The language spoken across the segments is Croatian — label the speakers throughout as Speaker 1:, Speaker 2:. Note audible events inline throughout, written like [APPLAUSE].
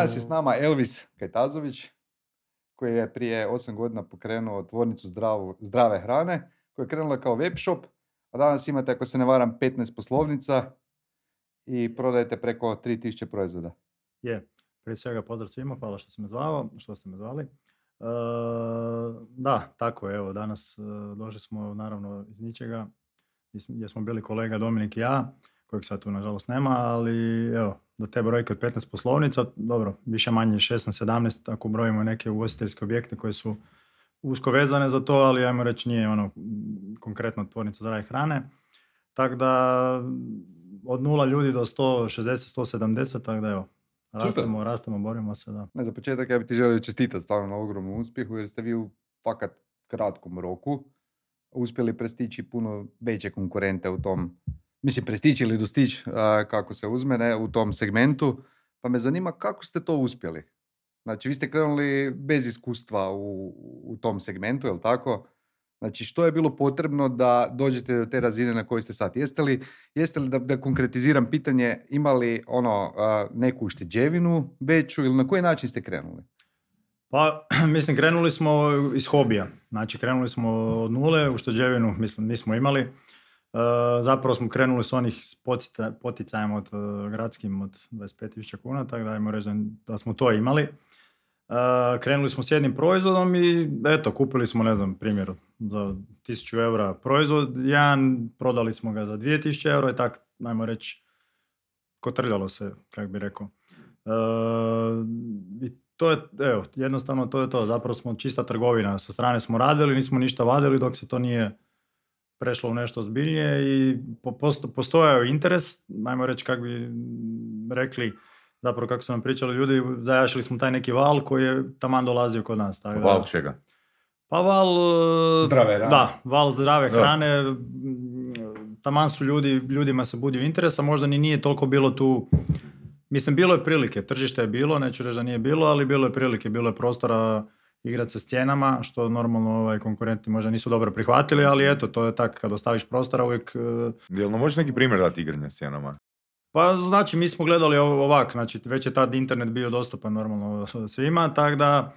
Speaker 1: Danas je s nama Elvis Kajtazović, koji je prije 8 godina pokrenuo tvornicu zdravu, zdrave hrane, koja je krenula kao web shop, a danas imate, ako se ne varam, 15 poslovnica i prodajete preko 3000 proizvoda.
Speaker 2: Je, prije svega pozdrav svima, hvala što ste me zvao, što ste me zvali. E, da, tako je, evo, danas e, došli smo naravno iz ničega, gdje smo bili kolega Dominik i ja, kojeg sad tu nažalost nema, ali evo, do te brojke od 15 poslovnica, dobro, više manje 16-17 ako brojimo neke ugostiteljske objekte koje su usko vezane za to, ali ajmo reći nije ono konkretno tvornica zdrave hrane. Tako da od nula ljudi do 160-170, tako da evo, rastemo, rastemo, borimo se. Da.
Speaker 1: Ne, za početak ja bih ti želio čestitati stvarno na ogromnom uspjehu jer ste vi u fakat kratkom roku uspjeli prestići puno veće konkurente u tom mislim, prestići ili dostići, kako se uzme, ne, u tom segmentu. Pa me zanima kako ste to uspjeli. Znači, vi ste krenuli bez iskustva u, u tom segmentu, je li tako? Znači, što je bilo potrebno da dođete do te razine na kojoj ste sad? Jeste li, jeste li da, da konkretiziram pitanje, imali ono neku ušteđevinu veću ili na koji način ste krenuli?
Speaker 2: Pa, [CLEARS THROAT] mislim, krenuli smo iz hobija. Znači, krenuli smo od nule, ušteđevinu, mislim, nismo imali. Eh, zapravo smo krenuli s onih poticajem od uh, gradskim od 25.000 kuna, tako da ajmo reći da smo to imali. Uh, krenuli smo s jednim proizvodom i eto, kupili smo, ne znam, primjer, za 1000 eura proizvod, jedan, prodali smo ga za 2000 eura i tako, ajmo reći, kotrljalo se, kako bi rekao. I to je, evo, jednostavno to je to, zapravo smo čista trgovina, sa strane smo radili, nismo ništa vadili dok se to nije prešlo u nešto zbiljnije i postojao interes, ajmo reći kako bi rekli, zapravo kako su nam pričali ljudi, zajašili smo taj neki val koji je taman dolazio kod nas.
Speaker 3: Tako val čega?
Speaker 2: Pa val...
Speaker 1: E, zdrave hrane.
Speaker 2: Da, val zdrave hrane. Taman su ljudi, ljudima se budio interes, a možda ni nije toliko bilo tu... Mislim, bilo je prilike, tržište je bilo, neću reći da nije bilo, ali bilo je prilike, bilo je prostora igrati sa cijenama, što normalno ovaj, konkurenti možda nisu dobro prihvatili, ali eto, to je tako, kad ostaviš prostora uvijek...
Speaker 3: Uh... Jel možeš neki primjer dati igranja s cijenama?
Speaker 2: Pa znači, mi smo gledali ovak, znači već je tad internet bio dostupan normalno [LAUGHS] svima, tako da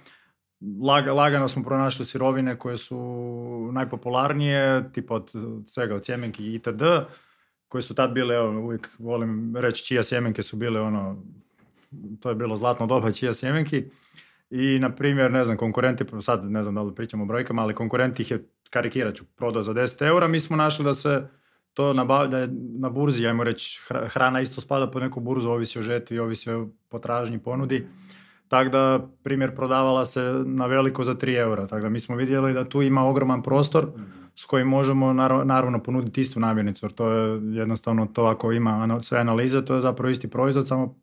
Speaker 2: lagano smo pronašli sirovine koje su najpopularnije, tipa od svega od sjemenki itd., koje su tad bile, evo, uvijek volim reći čija sjemenke su bile ono, to je bilo zlatno doba čija sjemenki. I, na primjer, ne znam, konkurenti, sad ne znam da li pričamo o brojkama, ali konkurenti ih je, karikirat ću, prodao za 10 eura, mi smo našli da se to nabavlja na burzi, ajmo reći, hrana isto spada po neku burzu, ovisi o žetvi, ovisi o potražnji, ponudi. Tako da, primjer, prodavala se na veliko za 3 eura. Tako da mi smo vidjeli da tu ima ogroman prostor s kojim možemo naravno ponuditi istu namirnicu, jer to je jednostavno to ako ima sve analize, to je zapravo isti proizvod, samo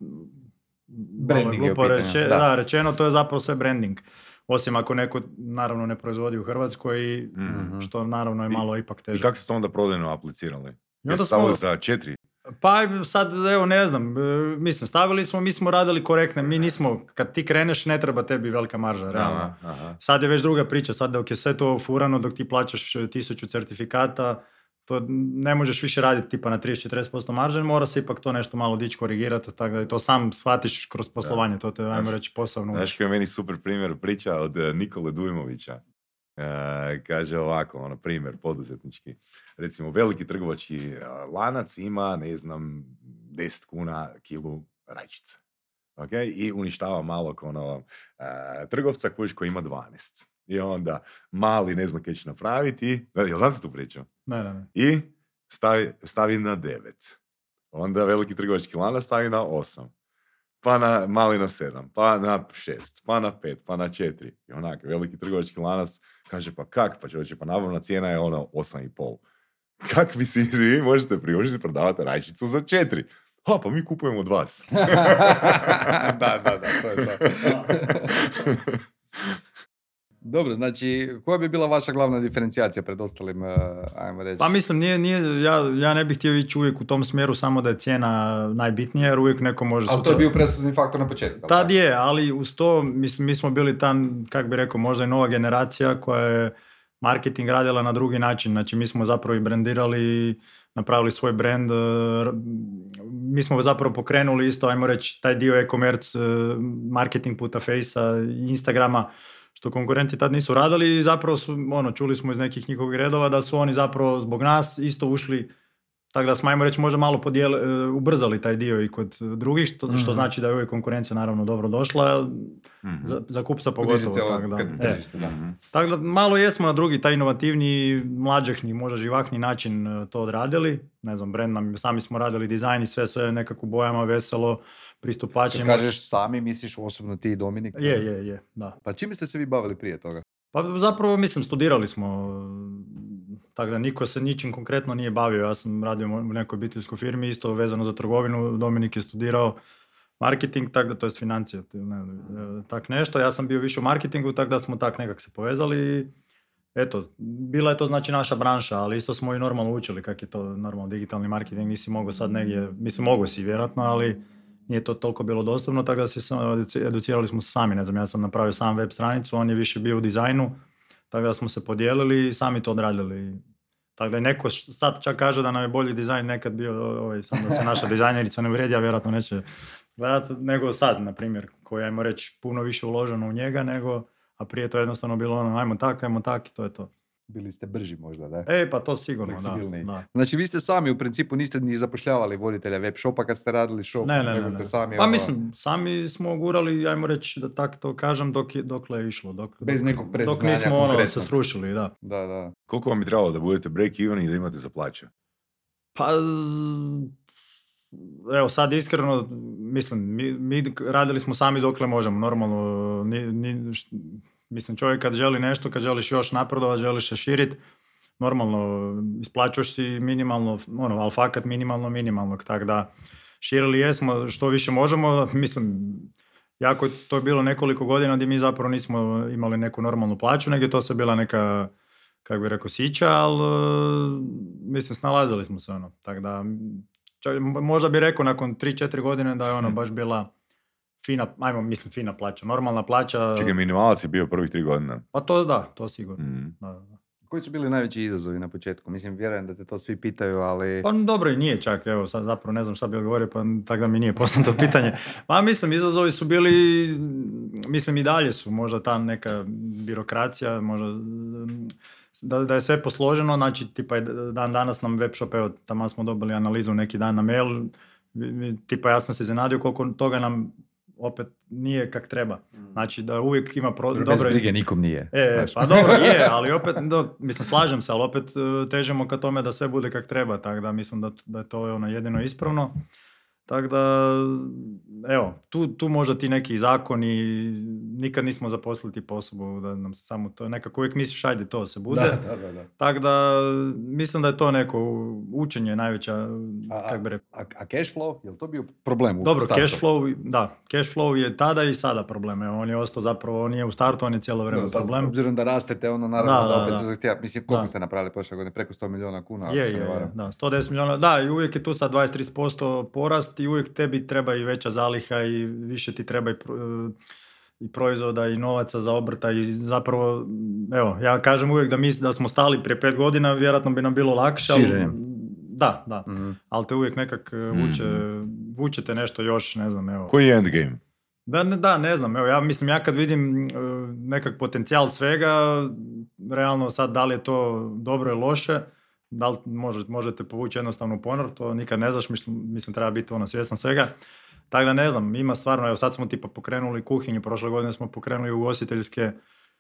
Speaker 1: branding je
Speaker 2: reče, da. rečeno, to je zapravo sve branding. Osim ako neko naravno ne proizvodi u Hrvatskoj, mm što naravno je malo ipak teže.
Speaker 3: I kako ste to onda prodajno aplicirali? Jeste stavili za četiri?
Speaker 2: Pa sad, evo, ne znam, e, mislim, stavili smo, mi smo radili korektne, mi nismo, kad ti kreneš, ne treba tebi velika marža, realno. Sad je već druga priča, sad dok je sve to furano, dok ti plaćaš tisuću certifikata, to ne možeš više raditi tipa na 30-40% marže, mora se ipak to nešto malo dići korigirati, tako da to sam shvatiš kroz poslovanje, to te, ajmo reći, poslovno.
Speaker 3: Znaš je meni super primjer priča od eh, Nikole Dujmovića. E, kaže ovako, ono primjer poduzetnički. Recimo, veliki trgovački eh, lanac ima, ne znam, 10 kuna kilu rajčice. Okay? I uništava malog ono, trgovca koji ima 12. I onda mali ne zna kaj će napraviti. Jel znate tu priču?
Speaker 2: Ne, ne, ne.
Speaker 3: I stavi, stavi na devet. Onda veliki trgovački lanac stavi na osam. Pa na, mali na sedam, pa na šest, pa na pet, pa na četiri. I onak, veliki trgovački lanac kaže, pa kak, pa čovječe, pa nabavna cijena je ono osam i pol. Kak vi si, vi možete priužiti prodavati rajčicu za četiri? Ha, pa mi kupujemo od vas. [LAUGHS]
Speaker 1: da, da, da, to je to. [LAUGHS] Dobro, znači, koja bi bila vaša glavna diferencijacija pred ostalim, uh, ajmo reći?
Speaker 2: Pa mislim, nije, nije, ja, ja ne bih htio ići uvijek u tom smjeru samo da je cijena najbitnija, jer uvijek neko može...
Speaker 1: Ali to je bio presudni faktor na početku.
Speaker 2: Tad je, ali uz to, mislim, mi smo bili tam, kak bi rekao, možda i nova generacija koja je marketing radila na drugi način. Znači mi smo zapravo i brendirali, napravili svoj brand, e, mi smo zapravo pokrenuli isto, ajmo reći, taj dio e-commerce, e, marketing puta Facea, Instagrama, što konkurenti tad nisu radili i zapravo su, ono, čuli smo iz nekih njihovih redova da su oni zapravo zbog nas isto ušli tako da smo, ajmo reći, možda malo podijeli, e, ubrzali taj dio i kod drugih, što, što
Speaker 1: Mhm.
Speaker 2: znači da je uvijek konkurencija naravno dobro došla,
Speaker 3: Mhm.
Speaker 2: za, za kupca pogotovo. Tako da,
Speaker 1: kad-
Speaker 2: e.
Speaker 1: tržište, da.
Speaker 2: Tako da malo jesmo na drugi, taj inovativniji, mlađehni, možda živahni način e, to odradili. Ne znam, brand nam, sami smo radili dizajn i sve, sve nekako bojama, veselo,
Speaker 1: Kad
Speaker 2: pristupačnije.
Speaker 1: kažeš sami, misliš osobno ti i Dominik?
Speaker 2: Je, je, je, da.
Speaker 1: Pa čime ste se vi bavili prije toga?
Speaker 2: Pa zapravo, mislim, studirali smo, tako da niko se ničim konkretno nije bavio. Ja sam radio u nekoj obiteljskoj firmi, isto vezano za trgovinu, Dominik je studirao marketing, tako da to je financija, ne, tak nešto. Ja sam bio više u marketingu, tako da smo tak nekak se povezali eto, bila je to znači naša branša, ali isto smo i normalno učili kak je to normalno digitalni marketing, nisi mogao sad negdje, mislim mogo si vjerojatno, ali nije to toliko bilo dostupno, tako da se educirali smo sami, ne znam, ja sam napravio sam web stranicu, on je više bio u dizajnu, tako da smo se podijelili i sami to odradili. Tako da neko sad čak kaže da nam je bolji dizajn nekad bio, ovaj, sam da se naša dizajnerica ne uvrijedi, a vjerojatno neće gledat, nego sad, na primjer, koji ajmo reći puno više uloženo u njega, nego, a prije to je jednostavno bilo ono, ajmo tak, ajmo tak i to je to.
Speaker 1: Bili ste brži možda, da?
Speaker 2: E, pa to sigurno, da. Da.
Speaker 1: Znači vi ste sami u principu niste ni zapošljavali voditelja web shopa kad ste radili shop,
Speaker 2: Ne, ne,
Speaker 1: nego
Speaker 2: ne,
Speaker 1: ste
Speaker 2: ne.
Speaker 1: sami
Speaker 2: Pa
Speaker 1: ono,
Speaker 2: mislim, sami smo gurali, ajmo reći da tak to kažem, dok je, dokle je išlo. Dok,
Speaker 1: Bez
Speaker 2: dok,
Speaker 1: nekog
Speaker 2: Dok
Speaker 1: predznanja
Speaker 2: nismo ono, se srušili, da.
Speaker 1: Da, da.
Speaker 3: Koliko vam je trebalo da budete break even i da imate za plaće?
Speaker 2: Pa, evo sad iskreno, mislim, mi, mi radili smo sami dokle možemo, normalno, ni, ni, št- mislim čovjek kad želi nešto, kad želiš još napredovat, želiš se širit, normalno, isplaćuješ si minimalno, ono, ali fakat minimalno minimalnog, tako da širili jesmo što više možemo, mislim, jako je to bilo nekoliko godina gdje mi zapravo nismo imali neku normalnu plaću, nego to se bila neka, kako bi rekao, sića, ali mislim, snalazili smo se ono, tako da, čak- možda bi rekao nakon 3-4 godine da je ono
Speaker 3: Hm.
Speaker 2: baš bila fina, ajmo, mislim, fina plaća, normalna plaća,
Speaker 3: Čekaj, minimalac je bio prvih tri godina.
Speaker 2: pa to da, to sigurno.
Speaker 3: Mhm.
Speaker 2: Da, da, da.
Speaker 1: Koji su bili najveći izazovi na početku? Mislim, vjerujem da te to svi pitaju, ali...
Speaker 2: Pa dobro i nije čak, evo sad zapravo ne znam šta bi odgovorio, pa tako da mi nije poznato [LAUGHS] pitanje. Pa mislim, izazovi su bili, mislim i dalje su možda ta neka birokracija, možda mm, da, da je sve posloženo, znači tipa dan danas nam web shop, evo tamo smo dobili analizu neki dan na mail, tipa ja sam se iznenadio koliko toga nam opet nije kak treba. Znači da uvijek ima pro,
Speaker 1: Bez
Speaker 2: dobro
Speaker 1: brige nikom nije.
Speaker 2: E,
Speaker 1: znaš.
Speaker 2: pa dobro, [LAUGHS] je, ali opet, do, mislim, slažem se, ali opet e, težimo ka tome da sve bude kak treba, tako da mislim da, da je to ono jedino ispravno. Tako da, evo, tu, tu možda ti neki zakoni, nikad nismo zaposlili tipa osobu da nam se samo to, nekako uvijek misliš, ajde to se bude.
Speaker 1: Da, da, da, da.
Speaker 2: Tako da, mislim da je to neko učenje najveća,
Speaker 1: A-
Speaker 2: kak bi rekao.
Speaker 1: A, a cash flow, je li to bio problem u
Speaker 2: Dobro,
Speaker 1: startu?
Speaker 2: cash flow, da, cash flow je tada i sada problem. Evo, on je ostao zapravo, on je u startu, on je cijelo vrijeme problem.
Speaker 1: Obzirom da rastete, ono naravno
Speaker 2: Da,
Speaker 1: da,
Speaker 2: da,
Speaker 1: opet
Speaker 2: da.
Speaker 1: se zahtijeva. Mislim, koliko
Speaker 2: Da.
Speaker 1: ste napravili prošle godine? Preko 100 milijuna kuna, ako
Speaker 2: Je,
Speaker 1: se
Speaker 2: je,
Speaker 1: ne
Speaker 2: je,
Speaker 1: varam.
Speaker 2: da, 110 milijuna, da, i uvijek je tu sad 23% porast i uvijek tebi treba i veća zaliha i više ti treba i, pro- i proizvoda i novaca za obrta i zapravo, evo, ja kažem uvijek da mi da smo stali prije pet godina, vjerojatno bi nam bilo lakše, ali, da, da,
Speaker 1: Mhm.
Speaker 2: ali te uvijek nekak e, vuče, vuče te nešto još, ne znam, evo.
Speaker 3: Koji je endgame?
Speaker 2: Da, ne, da, ne znam, evo, ja mislim, ja kad vidim e, nekak potencijal svega, realno sad da li je to dobro ili loše, da li može- možete povući jednostavno u ponor, to nikad ne znaš, mislim, mislim treba biti ono svjestan svega. Tako da ne znam, ima stvarno, evo sad smo tipa pokrenuli kuhinju, prošle godine smo pokrenuli ugostiteljske,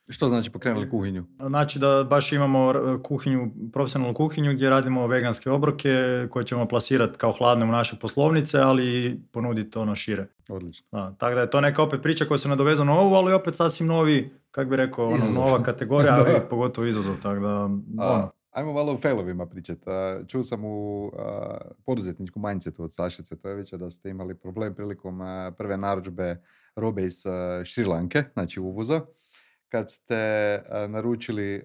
Speaker 1: Što znači pokrenuli kuhinju?
Speaker 2: znači da baš imamo kuhinju, profesionalnu kuhinju gdje radimo veganske obroke koje ćemo plasirati kao hladne u naše poslovnice, ali i ponuditi ono šire.
Speaker 1: Odlično.
Speaker 2: Da, tako da je to neka opet priča koja se nadovezuje na ovu, ali opet sasvim novi, kak bi rekao, ono, nova kategorija, [LAUGHS] ali pogotovo izazov, tako da,
Speaker 1: A,
Speaker 2: ono,
Speaker 1: ajmo malo o failovima pričati. Čuo sam u poduzetničkom mindsetu od Sašice Tojevića da ste imali problem prilikom prve narudžbe robe iz Šrilanke, znači uvoza, kad ste naručili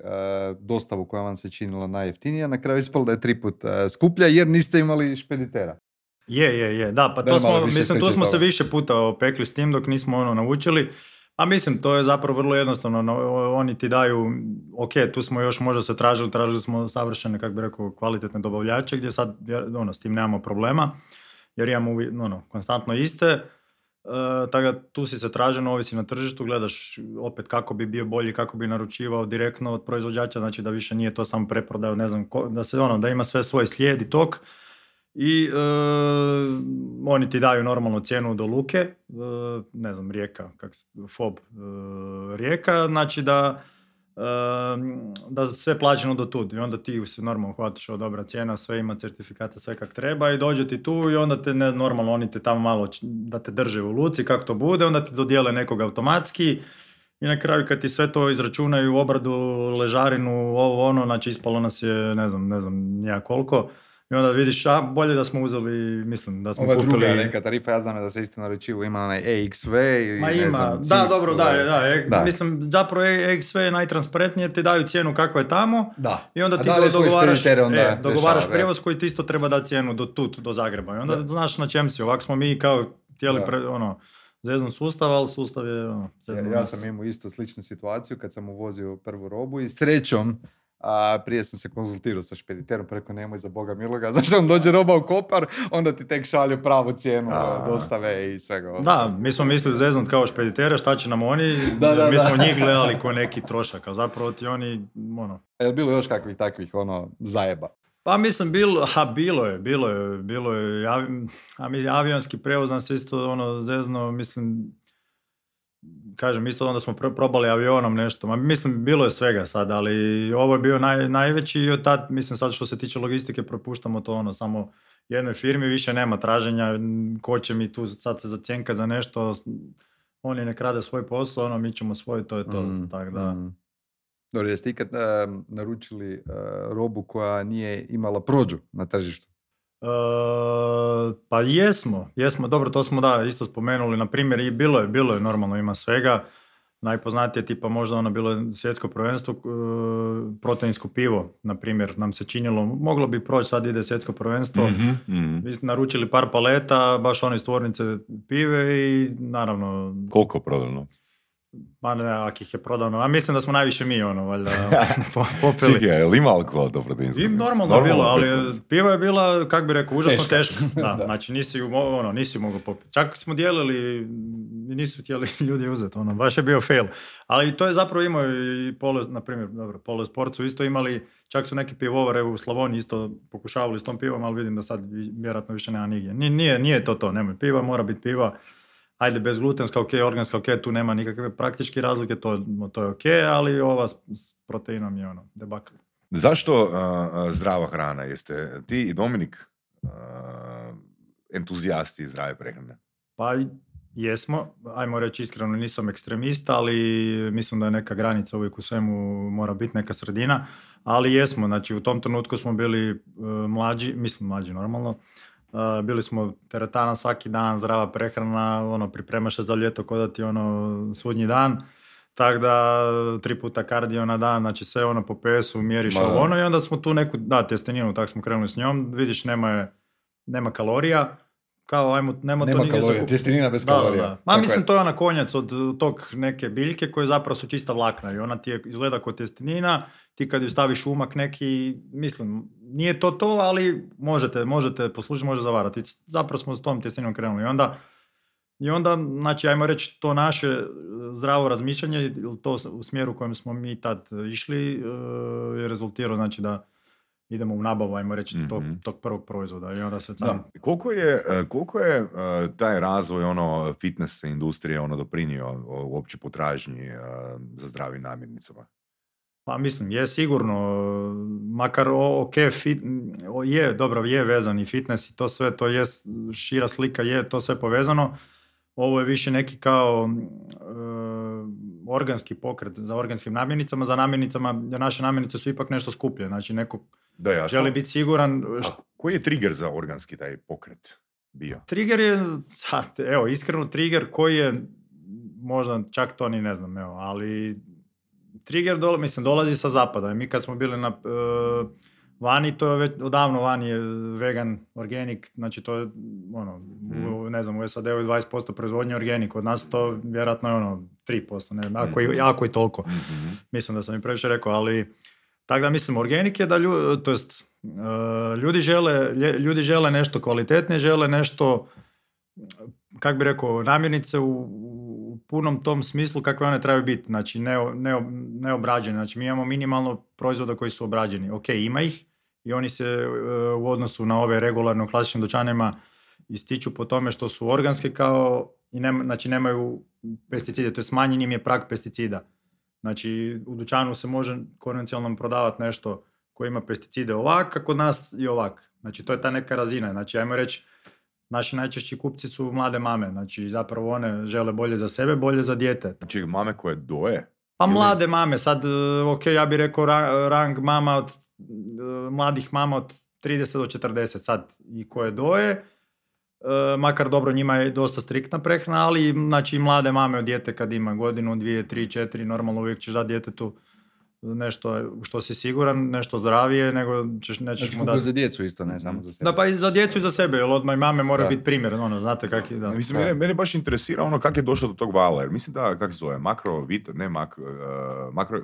Speaker 1: dostavu koja vam se činila najjeftinija, na kraju ispalo da je tri put skuplja jer niste imali špeditera.
Speaker 2: je, je, je, da, pa to smo, mislim, tu smo se više puta opekli s tim dok nismo ono naučili, A mislim, to je zapravo vrlo jednostavno. No, oni ti daju, ok, tu smo još možda se tražili, tražili smo savršene, kako bi rekao, kvalitetne dobavljače, gdje sad, ono, s tim nemamo problema, jer imamo, ono, konstantno iste. E, tako da tu si se traženo, ovisi na tržištu, gledaš opet kako bi bio bolji, kako bi naručivao direktno od proizvođača, znači da više nije to samo preprodaju, ne znam, da se ono, da ima sve svoj slijed i tok, i e, oni ti daju normalnu cijenu do luke, e, ne znam, rijeka, kak, FOB e, rijeka, znači da, da sve plaćeno do tud. I onda ti se normalno hvatiš od dobra cijena, sve ima certifikate, sve kak treba i dođe ti tu i onda te ne, normalno oni te tamo malo da te drže u luci kako to bude, onda ti dodijele nekog automatski i na kraju kad ti sve to izračunaju obradu, ležarinu, ovo ono, znači ispalo nas je ne znam, ne znam nija koliko, i onda vidiš, a bolje da smo uzeli, mislim, da smo
Speaker 1: Ova
Speaker 2: kupili...
Speaker 1: druga neka tarifa, ja znam da se isto naručivo, ima onaj EXV i
Speaker 2: Ma
Speaker 1: ne
Speaker 2: ima,
Speaker 1: znam,
Speaker 2: da, dobro, da,
Speaker 1: ovaj.
Speaker 2: da, e,
Speaker 1: Da.
Speaker 2: mislim, zapravo EXV je najtransparentnije, ti daju cijenu kakva je tamo,
Speaker 1: Da.
Speaker 2: I onda ti
Speaker 1: da je
Speaker 2: dogovaraš,
Speaker 1: onda
Speaker 2: e, dogovaraš
Speaker 1: rješava,
Speaker 2: prijevoz koji ti isto treba dati cijenu do tut, do Zagreba. I onda
Speaker 1: Da.
Speaker 2: znaš na čem si. Ovako smo mi kao htjeli pre, ono, zeznut sustav, ali sustav je ono,
Speaker 1: Ja, ja sam imao isto sličnu situaciju kad sam uvozio prvu robu i srećom a prije sam se konzultirao sa špediterom, preko nemoj za Boga miloga, [LAUGHS] znaš, on dođe roba u Kopar, onda ti tek šalju pravu cijenu
Speaker 3: A.
Speaker 1: dostave i svega.
Speaker 2: Da, mi smo mislili zeznut kao špeditere, šta će nam oni,
Speaker 1: Da, da,
Speaker 2: mi
Speaker 1: da.
Speaker 2: smo njih gledali ko neki trošak, a zapravo ti oni, ono,
Speaker 1: Je bilo još kakvih takvih, ono, zajeba?
Speaker 2: Pa mislim, bilo, ha, bilo je, bilo je, bilo je, avi- avionski prevoz nam se isto ono zezno, mislim, kažem, isto onda smo pr- probali avionom nešto, ma mislim, bilo je svega sad, ali ovo je bio naj, najveći i od tad, mislim sad što se tiče logistike, propuštamo to ono, samo jednoj firmi, više nema traženja, ko će mi tu sad se zacjenkat za nešto, oni ne krade svoj posao, ono, mi ćemo svoj, to je to,
Speaker 1: Mm,
Speaker 2: tako da.
Speaker 1: mm. Dobro, jeste ikad e, naručili e, robu koja nije imala prođu na tržištu?
Speaker 2: E, pa jesmo, jesmo, dobro, to smo da isto spomenuli, na primjer, i bilo je, bilo je normalno, ima svega, najpoznatije tipa možda ono bilo je svjetsko prvenstvo, e, proteinsko pivo, na primjer, nam se činilo, moglo bi proći, sad ide svjetsko prvenstvo,
Speaker 3: Mhm, mhm.
Speaker 2: mi smo naručili par paleta, baš one iz tvornice pive i naravno,
Speaker 3: Koliko prodano?
Speaker 2: Pa ne, ako ih je prodano, a mislim da smo najviše mi ono, valjda, [LAUGHS] po- popili.
Speaker 3: Čekaj, je li ima alkohol to proteinsko?
Speaker 2: I normalno, je bilo, ali piva je bila, kak bi rekao, užasno
Speaker 1: Teška.
Speaker 2: teška. [LAUGHS] Da,
Speaker 1: Da.
Speaker 2: znači nisi ono, nisi ju mogao popiti. Čak smo dijelili nisu htjeli [LAUGHS] ljudi uzeti, ono, baš je bio fail. Ali to je zapravo imao i pole, na primjer, dobro, pole sport su isto imali, čak su neki pivovare u Slavoniji isto pokušavali s tom pivom, ali vidim da sad vjerojatno više nema nigdje. Nije, nije, nije to to, nemoj piva, mora biti piva. Ajde, bezglutenska, ok, organska, ok, tu nema nikakve praktički razlike, to, to je ok, ali ova s, s proteinom je ono, debakl.
Speaker 3: Zašto a, zdrava hrana? Jeste ti i Dominik a, entuzijasti zdrave prehrane?
Speaker 2: Pa jesmo, ajmo reći iskreno nisam ekstremista, ali mislim da je neka granica uvijek u svemu mora biti neka sredina, ali jesmo, znači u tom trenutku smo bili e, mlađi, mislim mlađi normalno, bili smo teretana svaki dan, zdrava prehrana, ono, pripremaš se za ljeto kod da ti ono sudnji dan, tako da tri puta kardio na dan, znači sve ono po pesu, mjeriš ovo ono i onda smo tu neku, da, tjesteninu, tak smo krenuli s njom, vidiš nema je, nema kalorija, kao ajmo, nema, to
Speaker 1: Nema
Speaker 2: nigdje
Speaker 1: kalorija, tjestenina bez
Speaker 2: da,
Speaker 1: kalorija.
Speaker 2: da. Ma
Speaker 1: Tako
Speaker 2: mislim
Speaker 1: je.
Speaker 2: to je ona konjac od tog neke biljke koje zapravo su čista vlakna i ona ti je, izgleda kao tjestenina, ti kad ju staviš umak neki, mislim, nije to to, ali možete, možete poslužiti, može zavarati. Zapravo smo s tom tjesteninom krenuli i onda i onda, znači, ajmo reći, to naše uh, zdravo razmišljanje, ili to u smjeru u kojem smo mi tad išli, uh, je rezultirao, znači, da idemo u nabavu, ajmo reći, tog,
Speaker 3: Mhm.
Speaker 2: tog prvog proizvoda i onda
Speaker 1: Da.
Speaker 2: sam...
Speaker 3: Koliko je, e, koliko je e, taj razvoj ono fitness industrije ono doprinio uopće potražnji e, za zdravim namirnicama?
Speaker 2: Pa mislim, je sigurno, makar o, ok, fit, o, je, dobro, je vezan i fitness i to sve, to je šira slika, je to sve povezano. Ovo je više neki kao e, organski pokret za organskim namirnicama, za namirnicama, jer naše namirnice su ipak nešto skuplje, znači neko
Speaker 3: Da, jasno.
Speaker 2: želi biti siguran.
Speaker 3: A koji je trigger za organski taj pokret bio?
Speaker 2: Trigger je, sad, evo, iskreno trigger koji je, možda čak to ni ne znam, evo, ali trigger, dol, mislim, dolazi sa zapada. Mi kad smo bili na, e, Vani to je već odavno vani je vegan, organik, znači to je ono, u, ne znam, u SAD-u je 20% proizvodnje organik, od nas to vjerojatno je ono 3%, ne znam, ako, i, ako i toliko.
Speaker 3: Mhm.
Speaker 2: Mislim da sam i previše rekao, ali tako da mislim organik je da ljudi, to jest, e, ljudi, žele, ljudi žele nešto kvalitetnije, žele nešto, kak bi rekao, namirnice u, u punom tom smislu kakve one trebaju biti, znači ne, ne, neobrađene, znači mi imamo minimalno proizvoda koji su obrađeni, ok, ima ih i oni se e, u odnosu na ove regularno klasičnim dućanima ističu po tome što su organske kao i nema, znači nemaju pesticide, to je smanjen im je prag pesticida. Znači u dućanu se može konvencionalno prodavati nešto koje ima pesticide ovak, a kod nas i ovak. Znači to je ta neka razina. Znači ajmo reći, naši najčešći kupci su mlade mame. Znači zapravo one žele bolje za sebe, bolje za dijete.
Speaker 3: Znači mame koje doje,
Speaker 2: Pa
Speaker 3: Ili-
Speaker 2: mlade mame, sad e, ok, ja bih rekao ra- rang mama od, e, mladih mama od 30 do 40 sad i koje doje, e, makar dobro njima je dosta striktna prehrana, ali znači mlade mame od dijete kad ima godinu, dvije, tri, četiri, normalno uvijek ćeš dati djetetu nešto što si siguran, nešto zdravije, nego ćeš, nećeš
Speaker 1: Znači,
Speaker 2: mu dati.
Speaker 1: za djecu isto, ne samo za sebe.
Speaker 2: Da, pa i za djecu i za sebe, jer odmah i mame mora
Speaker 1: Da.
Speaker 2: biti primjer, ono, znate kak je, da.
Speaker 3: Mislim,
Speaker 1: Da.
Speaker 3: mene, mene baš interesira ono kako je došlo do tog vala, jer mislim da, kak se zove, makro, vit, ne makro, uh, makro,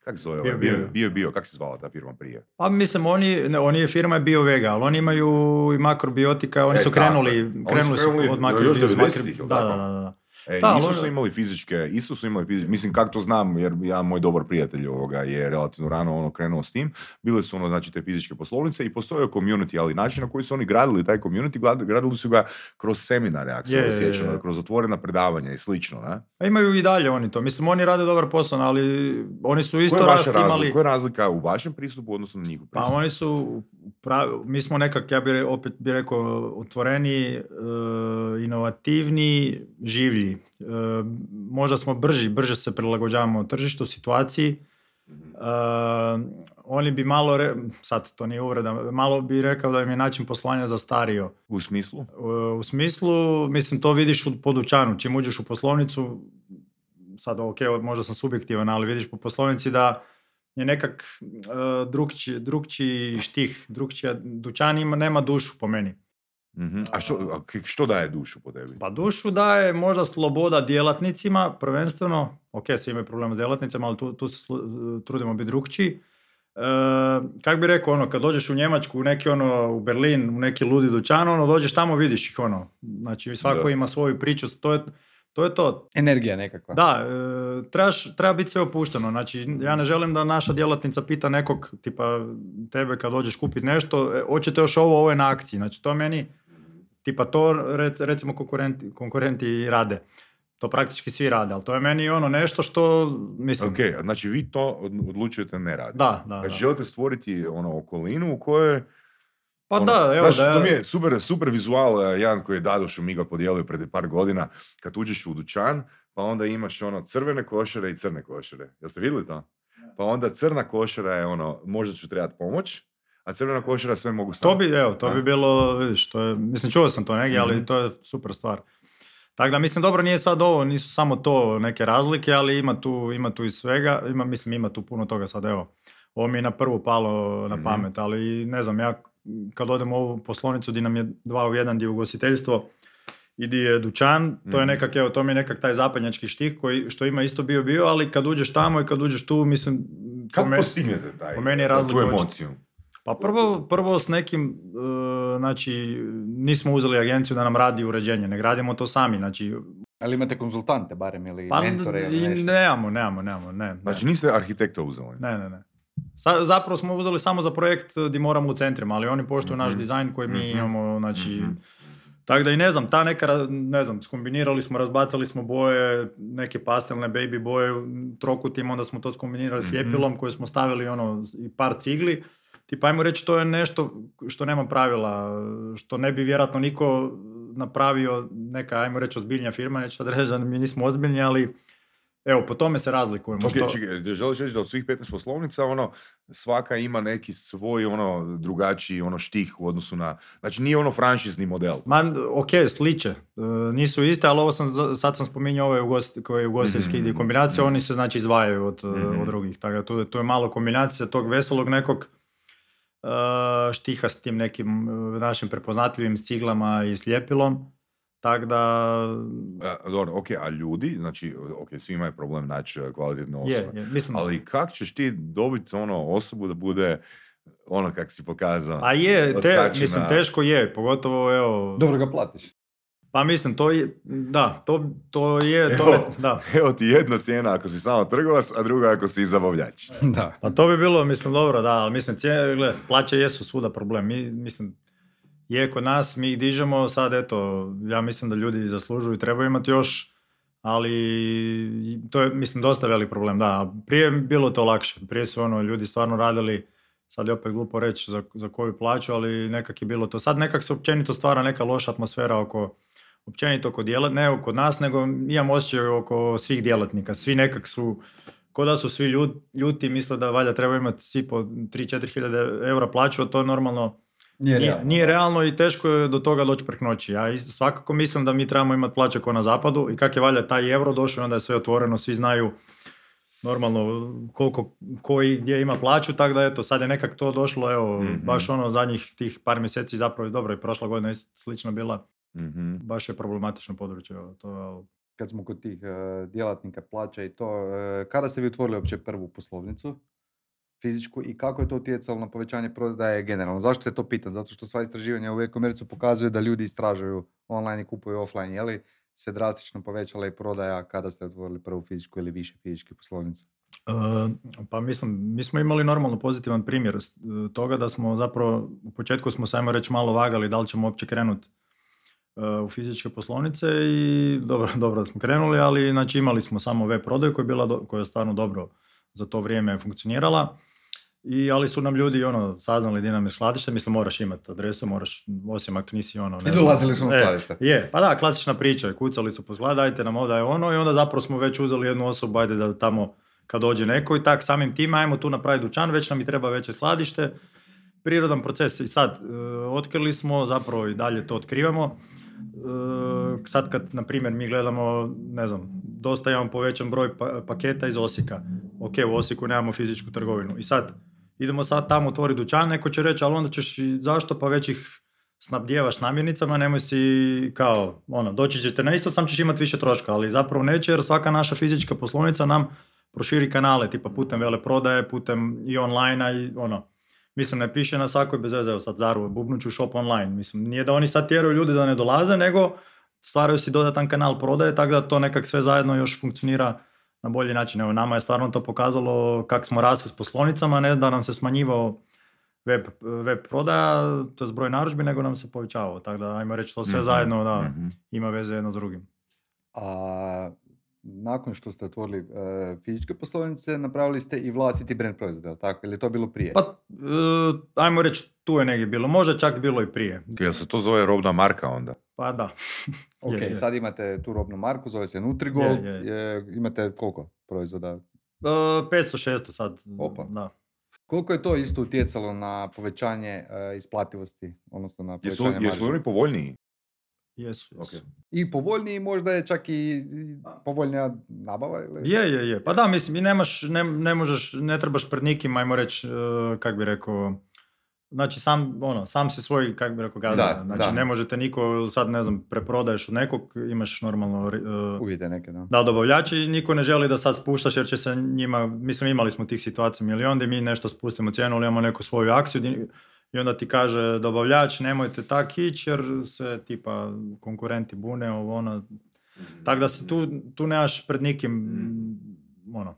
Speaker 3: kak se zove,
Speaker 2: Bio,
Speaker 3: bio, bio,
Speaker 2: bio.
Speaker 3: bio, kak se zvala ta firma prije?
Speaker 2: Pa mislim, oni, ne, oni je firma je bio vega, ali oni imaju i makrobiotika, oni
Speaker 3: E,
Speaker 2: su krenuli,
Speaker 3: Oni su
Speaker 2: krenuli su
Speaker 3: krenuli
Speaker 2: od
Speaker 3: još
Speaker 2: makrobiotika.
Speaker 3: 90-ih, jel
Speaker 2: Da, da, da, da.
Speaker 3: E,
Speaker 2: Da,
Speaker 3: isto su imali fizičke, isto su imali fizičke, mislim kako to znam, jer ja, moj dobar prijatelj ovoga je relativno rano ono krenuo s tim, bile su ono, znači, te fizičke poslovnice i postojao community, ali način na koji su oni gradili taj community, gradili su ga kroz seminare, ako se
Speaker 2: Je,
Speaker 3: yeah,
Speaker 2: je, je.
Speaker 3: sjećam, kroz otvorena predavanja i slično, ne?
Speaker 2: A imaju i dalje oni to. Mislim, oni rade dobar posao, ali oni su isto rast
Speaker 3: razlika,
Speaker 2: imali...
Speaker 3: koja je razlika u vašem pristupu u odnosu na njihov
Speaker 2: Pa
Speaker 3: pristup?
Speaker 2: oni su, pravi, mi smo nekak, ja bih opet bi rekao, otvoreni, e, inovativni, življi. E, možda smo brži, brže se prilagođavamo tržištu, situaciji. E, oni bi malo, re- sad to nije uvreda, malo bi rekao da im je način poslovanja zastario.
Speaker 3: U smislu?
Speaker 2: U- U smislu, mislim, to vidiš u podučanu. Čim uđeš u poslovnicu, sad ok, možda sam subjektivan, ali vidiš po poslovnici da je nekak drugčiji, drugčiji štih, drugčija, dućan ima, nema dušu po meni.
Speaker 3: Mhm. A što, što daje dušu po tebi?
Speaker 2: Pa dušu daje možda sloboda djelatnicima, prvenstveno, ok, svi imaju problema s djelatnicama, ali tu, tu se slu- trudimo biti drugčiji. E, kak bi rekao, ono, kad dođeš u Njemačku, u neki ono, u Berlin, u neki ludi dućan, ono, dođeš tamo, vidiš ih, ono. Znači, svako
Speaker 3: Da.
Speaker 2: ima svoju priču, to je, to je to.
Speaker 1: Energija nekakva.
Speaker 2: Da, e, trebaš, treba biti sve opušteno. Znači, ja ne želim da naša djelatnica pita nekog, tipa tebe kad dođeš kupiti nešto, e, hoćete još ovo, ovo je na akciji. Znači, to meni, tipa to rec- recimo konkurenti, konkurenti rade. To praktički svi rade, ali to je meni ono nešto što, mislim,
Speaker 3: Ok, znači vi to od- odlučujete ne raditi.
Speaker 2: da, da,
Speaker 3: Znači
Speaker 2: da.
Speaker 3: želite stvoriti ono okolinu u kojoj
Speaker 2: Pa
Speaker 3: ono,
Speaker 2: da, evo
Speaker 3: znaš,
Speaker 2: da,
Speaker 3: to mi je super, super vizual, eh, jedan koji je Dado Šumiga podijelio pred par godina, kad uđeš u dućan, pa onda imaš ono crvene košare i crne košare. Jeste vidjeli to? Pa onda crna košara je ono, možda ću trebati pomoć, a crvena košara sve mogu sam.
Speaker 2: To bi, evo, to bi bilo, vidiš, to je, mislim, čuo sam to negdje, ali
Speaker 3: Mhm.
Speaker 2: to je super stvar. Tako da, mislim, dobro, nije sad ovo, nisu samo to neke razlike, ali ima tu, ima tu i svega, ima, mislim, ima tu puno toga sad, evo. Ovo mi je na prvu palo na
Speaker 3: Mhm.
Speaker 2: pamet, ali ne znam, ja kad odem u ovu poslovnicu di nam je dva u jedan, di je ugostiteljstvo i di je dućan, to je
Speaker 3: Mhm.
Speaker 2: nekak, evo, to mi je nekak taj zapadnjački štih koji, što ima isto bio bio, ali kad uđeš tamo i kad uđeš tu, mislim,
Speaker 3: Kako postignete taj,
Speaker 2: po meni je
Speaker 3: tu
Speaker 2: razlika očita.
Speaker 3: emociju?
Speaker 2: Pa prvo, prvo s nekim, e, znači, nismo uzeli agenciju da nam radi uređenje, ne gradimo to sami, znači,
Speaker 1: Ali imate konzultante barem ili
Speaker 2: pa
Speaker 1: mentore ili nešto?
Speaker 2: nemamo, nemamo, nemamo, ne, ne,
Speaker 3: Znači niste arhitekta uzeli?
Speaker 2: ne, ne, ne. Sa- zapravo smo uzeli samo za projekt di moramo u centrima, ali oni poštuju naš
Speaker 3: Mhm.
Speaker 2: dizajn koji mi
Speaker 3: Mhm.
Speaker 2: imamo, znači,
Speaker 3: Mhm.
Speaker 2: tako da i ne znam, ta neka, ne znam, skombinirali smo, razbacali smo boje, neke pastelne baby boje u trokutima, onda smo to skombinirali s
Speaker 3: Mhm.
Speaker 2: ljepilom koje smo stavili ono, i par cigli. Tipa, ajmo reći, to je nešto što nema pravila, što ne bi vjerojatno niko napravio neka, ajmo reći, ozbiljnija firma, neću sad reći da mi nismo ozbiljni, ali evo, po tome se razlikujemo.
Speaker 3: Ok,
Speaker 2: što-
Speaker 3: čekaj, želiš reći da od svih 15 poslovnica, ono, svaka ima neki svoj, ono, drugačiji, ono, štih u odnosu na, znači nije ono franšizni model.
Speaker 2: Ma, ok, sliče. E, nisu iste, ali ovo sam, sad sam spominjao ove ugost, koje je ugostiteljski
Speaker 3: Mhm,
Speaker 2: kombinacije,
Speaker 3: mhm.
Speaker 2: oni se znači izdvajaju od,
Speaker 3: Mhm.
Speaker 2: od drugih. Tako da tu, tu je malo kombinacija tog veselog nekog štiha s tim nekim uh, našim prepoznatljivim ciglama i sljepilom. Tako da...
Speaker 3: E, dobro, ok, a ljudi, znači, ok, svi imaju problem naći e, kvalitetnu
Speaker 2: Je,
Speaker 3: osobu.
Speaker 2: je, mislim,
Speaker 3: Ali kak ćeš ti dobiti ono osobu da bude ono kak si pokazao?
Speaker 2: a je, te, mislim, teško je, pogotovo, evo,
Speaker 1: Dobro ga platiš.
Speaker 2: Pa mislim, to je, da, to, to je, to
Speaker 3: Evo.
Speaker 2: je, da.
Speaker 3: Evo ti jedna cijena ako si samo trgovac, a druga ako si zabavljač. [LAUGHS]
Speaker 1: da.
Speaker 2: Pa to bi bilo, mislim, dobro, da, ali mislim, cijene, gled, plaće jesu svuda problem. Mi, mislim, je kod nas, mi ih dižemo, sad eto, ja mislim da ljudi zaslužuju i trebaju imati još, ali to je, mislim, dosta velik problem, da. Prije je bilo to lakše, prije su ono, ljudi stvarno radili, sad je opet glupo reći za, za koju plaću, ali nekak je bilo to. Sad nekak se općenito stvara neka loša atmosfera oko, općenito kod djelat, ne kod nas, nego imam osjećaj oko svih djelatnika. Svi nekak su, ko da su svi ljut, ljuti misle da valjda treba imati svi po 3-4 hiljade eura plaću, a to normalno
Speaker 1: Nije,
Speaker 2: nije,
Speaker 1: realno.
Speaker 2: nije realno i teško je do toga doći prek noći. Ja svakako mislim da mi trebamo imati plaće kao na zapadu i kak je valjda taj euro došao, onda je sve otvoreno, svi znaju normalno koliko, koji gdje ima plaću, tako da eto, sad je nekak to došlo, evo,
Speaker 3: Mhm.
Speaker 2: baš ono zadnjih tih par mjeseci zapravo je dobro i prošla godina je slično bila,
Speaker 3: Mhm.
Speaker 2: baš je problematično područje, to
Speaker 1: Kad smo kod tih e, djelatnika plaća i to, e, kada ste vi otvorili uopće prvu poslovnicu? fizičku i kako je to utjecalo na povećanje prodaje generalno. Zašto je to pitan? Zato što sva istraživanja u e-komercu pokazuju da ljudi istražuju online i kupuju offline. Je li se drastično povećala i prodaja kada ste otvorili prvu fizičku ili više fizičke poslovnice?
Speaker 2: E, pa mislim, mi smo imali normalno pozitivan primjer s- toga da smo zapravo, u početku smo sajmo reći malo vagali da li ćemo uopće krenuti u fizičke poslovnice i dobro, [LAUGHS] dobro da smo krenuli, ali znači imali smo samo web prodaju koja je, bila do- koja je stvarno dobro za to vrijeme funkcionirala. I, ali su nam ljudi ono, saznali gdje nam je skladište, mislim moraš imati adresu, moraš, osim ako nisi ono... ne
Speaker 1: I dolazili su na
Speaker 2: E,
Speaker 1: skladište.
Speaker 2: je, pa da, klasična priča, kucali su po zgladu, dajte nam ovdje ono i onda zapravo smo već uzeli jednu osobu, ajde da tamo kad dođe neko i tak samim tim ajmo tu napraviti dućan, već nam i treba veće skladište, prirodan proces. I sad e, otkrili smo, zapravo i dalje to otkrivamo, E, sad kad, na primjer, mi gledamo, ne znam, dosta imamo povećan broj pa- paketa iz Osijeka, ok, u Osijeku nemamo fizičku trgovinu. I sad idemo sad tamo otvoriti dućan, neko će reći, ali onda ćeš zašto, pa već ih snabdjevaš namirnicama, nemoj si kao, ono, doći ćete na isto, sam ćeš imati više troška, ali zapravo neće jer svaka naša fizička poslovnica nam proširi kanale, tipa putem veleprodaje, putem i online i ono, mislim ne piše na svakoj bez veze, evo sad Zaru, bubnuću shop online, mislim nije da oni sad tjeraju ljude da ne dolaze, nego stvaraju si dodatan kanal prodaje, tako da to nekak sve zajedno još funkcionira na bolji način. Evo, nama je stvarno to pokazalo kako smo rasli s poslovnicama, ne da nam se smanjivao web, web prodaja, to je broj narudžbi, nego nam se povećavao. Tako da, ajmo reći, to sve
Speaker 3: Mhm,
Speaker 2: zajedno da
Speaker 3: mhm.
Speaker 2: ima veze jedno s drugim.
Speaker 1: A nakon što ste otvorili e, fizičke poslovnice, napravili ste i vlastiti brand proizvoda, jel tako? Ili je to bilo prije?
Speaker 2: Pa, e, ajmo reći, tu je negdje bilo. Možda čak bilo i prije.
Speaker 3: Jel se to zove robna marka onda?
Speaker 2: Pa da. [LAUGHS]
Speaker 1: ok,
Speaker 2: je, je.
Speaker 1: sad imate tu robnu marku, zove se Nutrigol.
Speaker 2: Je, je.
Speaker 1: je- imate koliko proizvoda?
Speaker 2: E, 500-600 sad.
Speaker 1: Opa.
Speaker 2: Da.
Speaker 1: Koliko je to isto utjecalo na povećanje e, isplativosti, odnosno na
Speaker 3: Jesu,
Speaker 1: povećanje
Speaker 3: jesu
Speaker 1: marže?
Speaker 3: oni povoljniji?
Speaker 2: Jesu, jesu.
Speaker 3: Ok.
Speaker 1: I povoljniji, možda je čak i povoljnija nabava? Ili?
Speaker 2: Je, je, je. Pa da, mislim, i nemaš, ne, ne možeš, ne trebaš pred nikim, ajmo reći, e, kak bi rekao, znači sam, ono, sam si svoj, kak bi rekao, gazda.
Speaker 1: Da,
Speaker 2: znači
Speaker 1: da.
Speaker 2: ne možete niko, sad ne znam, preprodaješ od nekog, imaš normalno, e,
Speaker 1: Uvijete neke, da.
Speaker 2: da, dobavljači, niko ne želi da sad spuštaš jer će se njima, mislim imali smo tih situacija milion gdje mi nešto spustimo cijenu ili imamo neku svoju akciju di- i onda ti kaže dobavljač nemojte tak ići jer se tipa konkurenti bune ovo ono. Tako da se tu, tu nemaš pred nikim ono,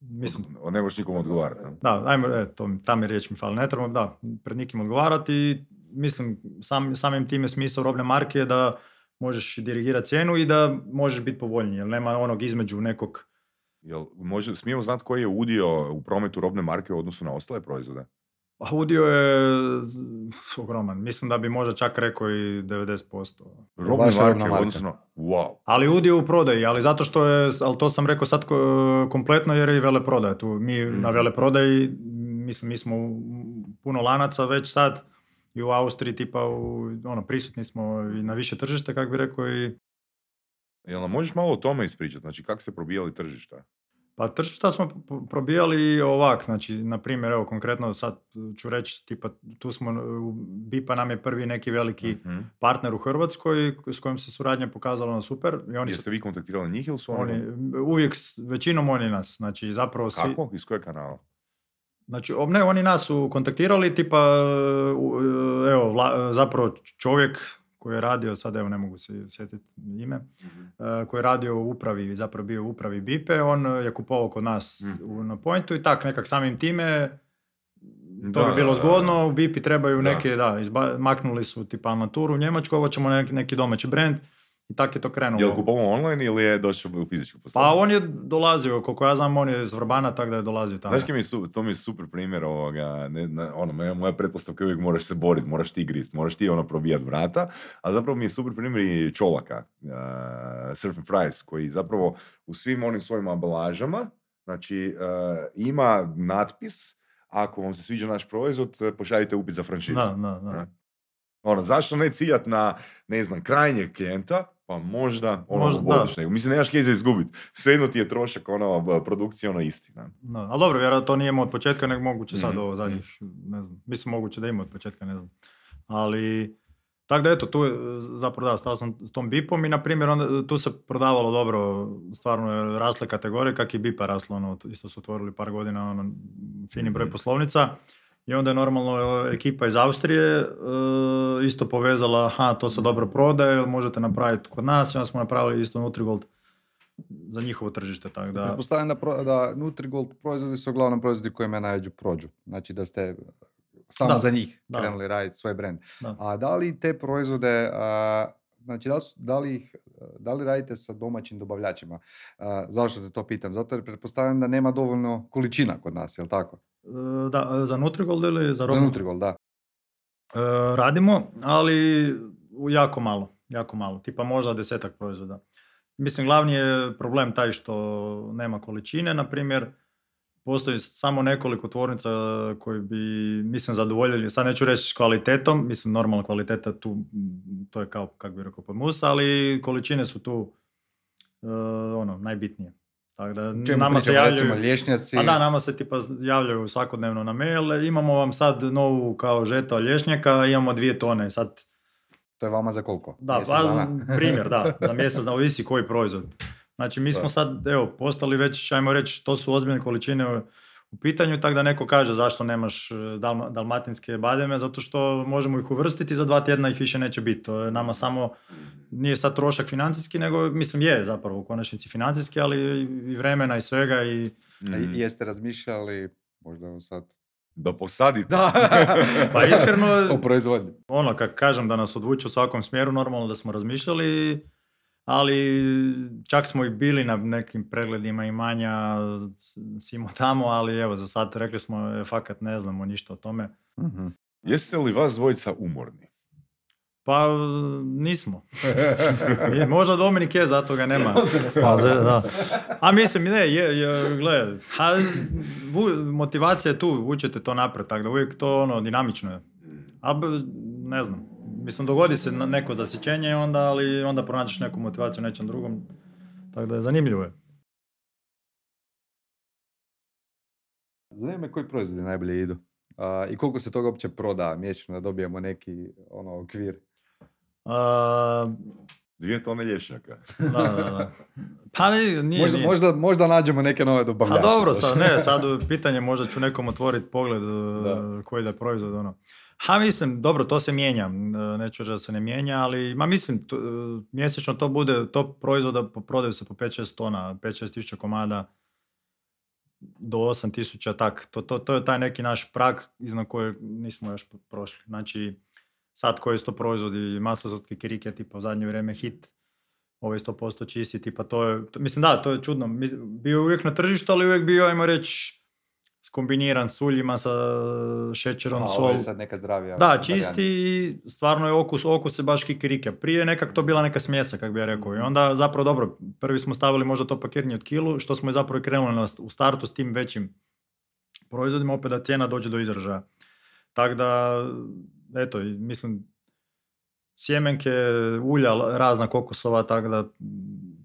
Speaker 2: mislim,
Speaker 3: Ne možeš nikom odgovarati. ne?
Speaker 2: da, ajmo, e, to, ta mi riječ mi fali, ne trebamo, da, pred nikim odgovarati mislim, sam, samim time smisao robne marke je da možeš dirigirati cijenu i da možeš biti povoljniji, jer nema onog između nekog,
Speaker 3: Jel može, smijemo znati koji je udio u prometu robne marke u odnosu na ostale proizvode?
Speaker 2: A udio je ogroman, mislim da bi možda čak rekao i 90%.
Speaker 3: Robne marke na... Wow.
Speaker 2: Ali udio u prodaji, ali zato što je, ali to sam rekao sad ko- kompletno jer je i veleprodaja tu. Mi na
Speaker 3: Mhm.
Speaker 2: veleprodaji, mislim, mi smo puno lanaca već sad i u Austriji tipa u, ono, prisutni smo i na više tržište, kako bi rekao i
Speaker 3: Jel nam možeš malo o tome ispričati? Znači, kako ste probijali tržišta?
Speaker 2: Pa tržišta smo probijali ovak, znači, na primjer, evo, konkretno sad ću reći, tipa, tu smo, u BIPA nam je prvi neki veliki
Speaker 3: Mhm.
Speaker 2: partner u Hrvatskoj, s kojim se suradnja pokazala na super. I oni su,
Speaker 3: Jeste vi kontaktirali njih ili su oni?
Speaker 2: oni, uvijek, većinom oni nas, znači, zapravo svi...
Speaker 3: Kako? Iz kojeg kanala?
Speaker 2: Znači, ne, oni nas su kontaktirali, tipa, u- evo, vla- zapravo čovjek koji je radio, sad evo ne mogu se sjetiti ime, eh, koji je radio u upravi, zapravo bio u upravi BIPE, on je kupovao kod nas
Speaker 3: Mhm.
Speaker 2: u, na Pointu i tak nekak samim time to
Speaker 3: Da,
Speaker 2: bi bilo
Speaker 3: da.
Speaker 2: zgodno, u BIPI trebaju
Speaker 3: Da.
Speaker 2: neke, da, izba- maknuli su tipa Alnaturu u Njemačku, ovo ćemo neki, neki domaći brand i tak je to krenulo.
Speaker 3: Je li kupovao online ili je došao u fizičku
Speaker 2: Pa
Speaker 3: poslovnicu?
Speaker 2: on je dolazio, koliko ja znam, on je iz Vrbana, tako da je dolazio tamo.
Speaker 3: Znaš mi je, su- to mi je super primjer ovoga, ne, na- ono, moja, moja pretpostavka je uvijek moraš se boriti, moraš ti grist, moraš ti ono probijat vrata, a zapravo mi je super primjer i Čolaka, uh, Surf and Fries, koji zapravo u svim onim svojim ambalažama, znači uh, ima natpis, ako vam se sviđa naš proizvod, pošaljite upit za franšizu.
Speaker 2: Da, da, da.
Speaker 3: Ono, zašto ne ciljat na, ne znam, krajnjeg klijenta, pa možda ono
Speaker 2: Možda,
Speaker 3: vodiš nego. Mislim, nemaš kaj za izgubit. Svejedno ti je trošak ono, produkcije ono isti. Ne?
Speaker 2: Da, ali dobro, vjerojatno to nije imao od početka, nego moguće sad
Speaker 3: Mhm,
Speaker 2: ovo zadnjih, ne znam, mislim moguće da ima od početka, ne znam. Ali, tako da eto, tu je, zapravo da, stao sam s tom bipom i na primjer onda, tu se prodavalo dobro, stvarno je rasle kategorije, kak i bipa rasla, ono, isto su otvorili par godina, ono, fini broj
Speaker 3: Mhm.
Speaker 2: poslovnica. I onda je normalno ekipa iz Austrije e, isto povezala, aha, to se dobro prodaje, možete napraviti kod nas, i onda smo napravili isto Nutrigold za njihovo tržište, tako da...
Speaker 1: Pretpostavljam da, da Nutrigold proizvodi su uglavnom proizvodi kojima najđu prođu. Znači da ste samo
Speaker 2: Da,
Speaker 1: za njih
Speaker 2: da.
Speaker 1: krenuli raditi svoj brand.
Speaker 2: Da.
Speaker 1: A da li te proizvode, a, znači da, li su- da, li ih, da li radite sa domaćim dobavljačima? A, zašto te to pitam? Zato jer pretpostavljam da nema dovoljno količina kod nas, jel tako?
Speaker 2: E, Da, za Nutrigold ili za
Speaker 1: Za
Speaker 2: robu?
Speaker 1: Nutrigold, da.
Speaker 2: E, radimo, ali jako malo, jako malo, tipa možda desetak proizvoda. Mislim, glavni je problem taj što nema količine, na primjer, postoji samo nekoliko tvornica koji bi, mislim, zadovoljili, sad neću reći kvalitetom, mislim, normalna kvaliteta tu, to je kao, kako bi rekao, pod musa, ali količine su tu, e, ono, najbitnije. Tako da,
Speaker 1: Čemu
Speaker 2: nama se javljaju...
Speaker 1: recimo lješnjaci.
Speaker 2: A da, nama se tipa javljaju svakodnevno na mail, imamo vam sad novu kao žeta lješnjaka, imamo dvije tone, sad,
Speaker 1: To je vama za koliko?
Speaker 2: da, pa, [LAUGHS] primjer, da, za [LAUGHS] mjesec da ovisi koji proizvod. Znači mi smo sad, evo, postali već, ajmo reći, to su ozbiljne količine u pitanju, tako da neko kaže zašto nemaš e, dalma- dalmatinske bademe, zato što možemo ih uvrstiti, za dva tjedna ih više neće biti. To je nama samo, nije sad trošak financijski, nego, mislim, je zapravo u konačnici financijski, ali i vremena i svega i
Speaker 3: Mhm.
Speaker 1: Jeste razmišljali, možda sad...
Speaker 3: Da posadite.
Speaker 1: Da, [LAUGHS]
Speaker 2: Pa iskreno,
Speaker 1: o proizvodnji.
Speaker 2: ono, kad kažem da nas odvuče u svakom smjeru, normalno da smo razmišljali, ali čak smo i bili na nekim pregledima imanja, simo tamo, ali evo, za sad rekli smo, e, fakat ne znamo ništa o tome.
Speaker 1: Mhm.
Speaker 3: Jeste li vas dvojica umorni?
Speaker 2: Pa nismo. I možda Dominik je, zato ga nema.
Speaker 1: Pa,
Speaker 2: da. A mislim, ne, je, je gle, ha, vu- motivacija je tu, vučete to napred, tako da uvijek to ono, dinamično je. A ne znam, mislim, dogodi se neko zasjećenje onda, ali onda pronađeš neku motivaciju nečem drugom, tako da je zanimljivo je.
Speaker 1: Zanima me koji proizvodi najbolje idu. A, I koliko se toga uopće proda mjesečno da dobijemo neki ono, okvir.
Speaker 2: A,
Speaker 3: Dvije tone lješnjaka.
Speaker 2: da, da, da. Pa nije, nije,
Speaker 1: Možda,
Speaker 2: nije.
Speaker 1: možda, možda nađemo neke nove
Speaker 2: A
Speaker 1: dobavljače.
Speaker 2: dobro, sad, ne, sad pitanje, možda ću nekom otvoriti pogled
Speaker 1: Da.
Speaker 2: da. koji da je proizvod, ono. Ha, mislim, dobro, to se mijenja, neću reći da se ne mijenja, ali, ma mislim, e, mjesečno to bude, to proizvoda prodaju se po 5-6 tona, 5-6 tisuća komada, do 8 tisuća, tak, to, to, to je taj neki naš prag iznad kojeg nismo još prošli. Znači, sad koji su to proizvodi, masa za kikirike, tipa u zadnje vrijeme hit, ovaj 100% čisti, tipa to je, to- mislim da, to je čudno, bio je uvijek na tržištu, ali uvijek bio, ajmo reći, skombiniran s uljima, sa šećerom,
Speaker 1: A,
Speaker 2: sol.
Speaker 1: ovo je sad neka zdravija
Speaker 2: Da, čisti i stvarno je okus, okus je baš kikirike. Prije je nekak to bila neka smjesa, kako bi ja rekao. I onda zapravo dobro, prvi smo stavili možda to pakirnje od kilu, što smo i zapravo krenuli na, u startu s tim većim proizvodima, opet da cijena dođe do izražaja. Tako da, eto, mislim, sjemenke, ulja razna kokosova, tako da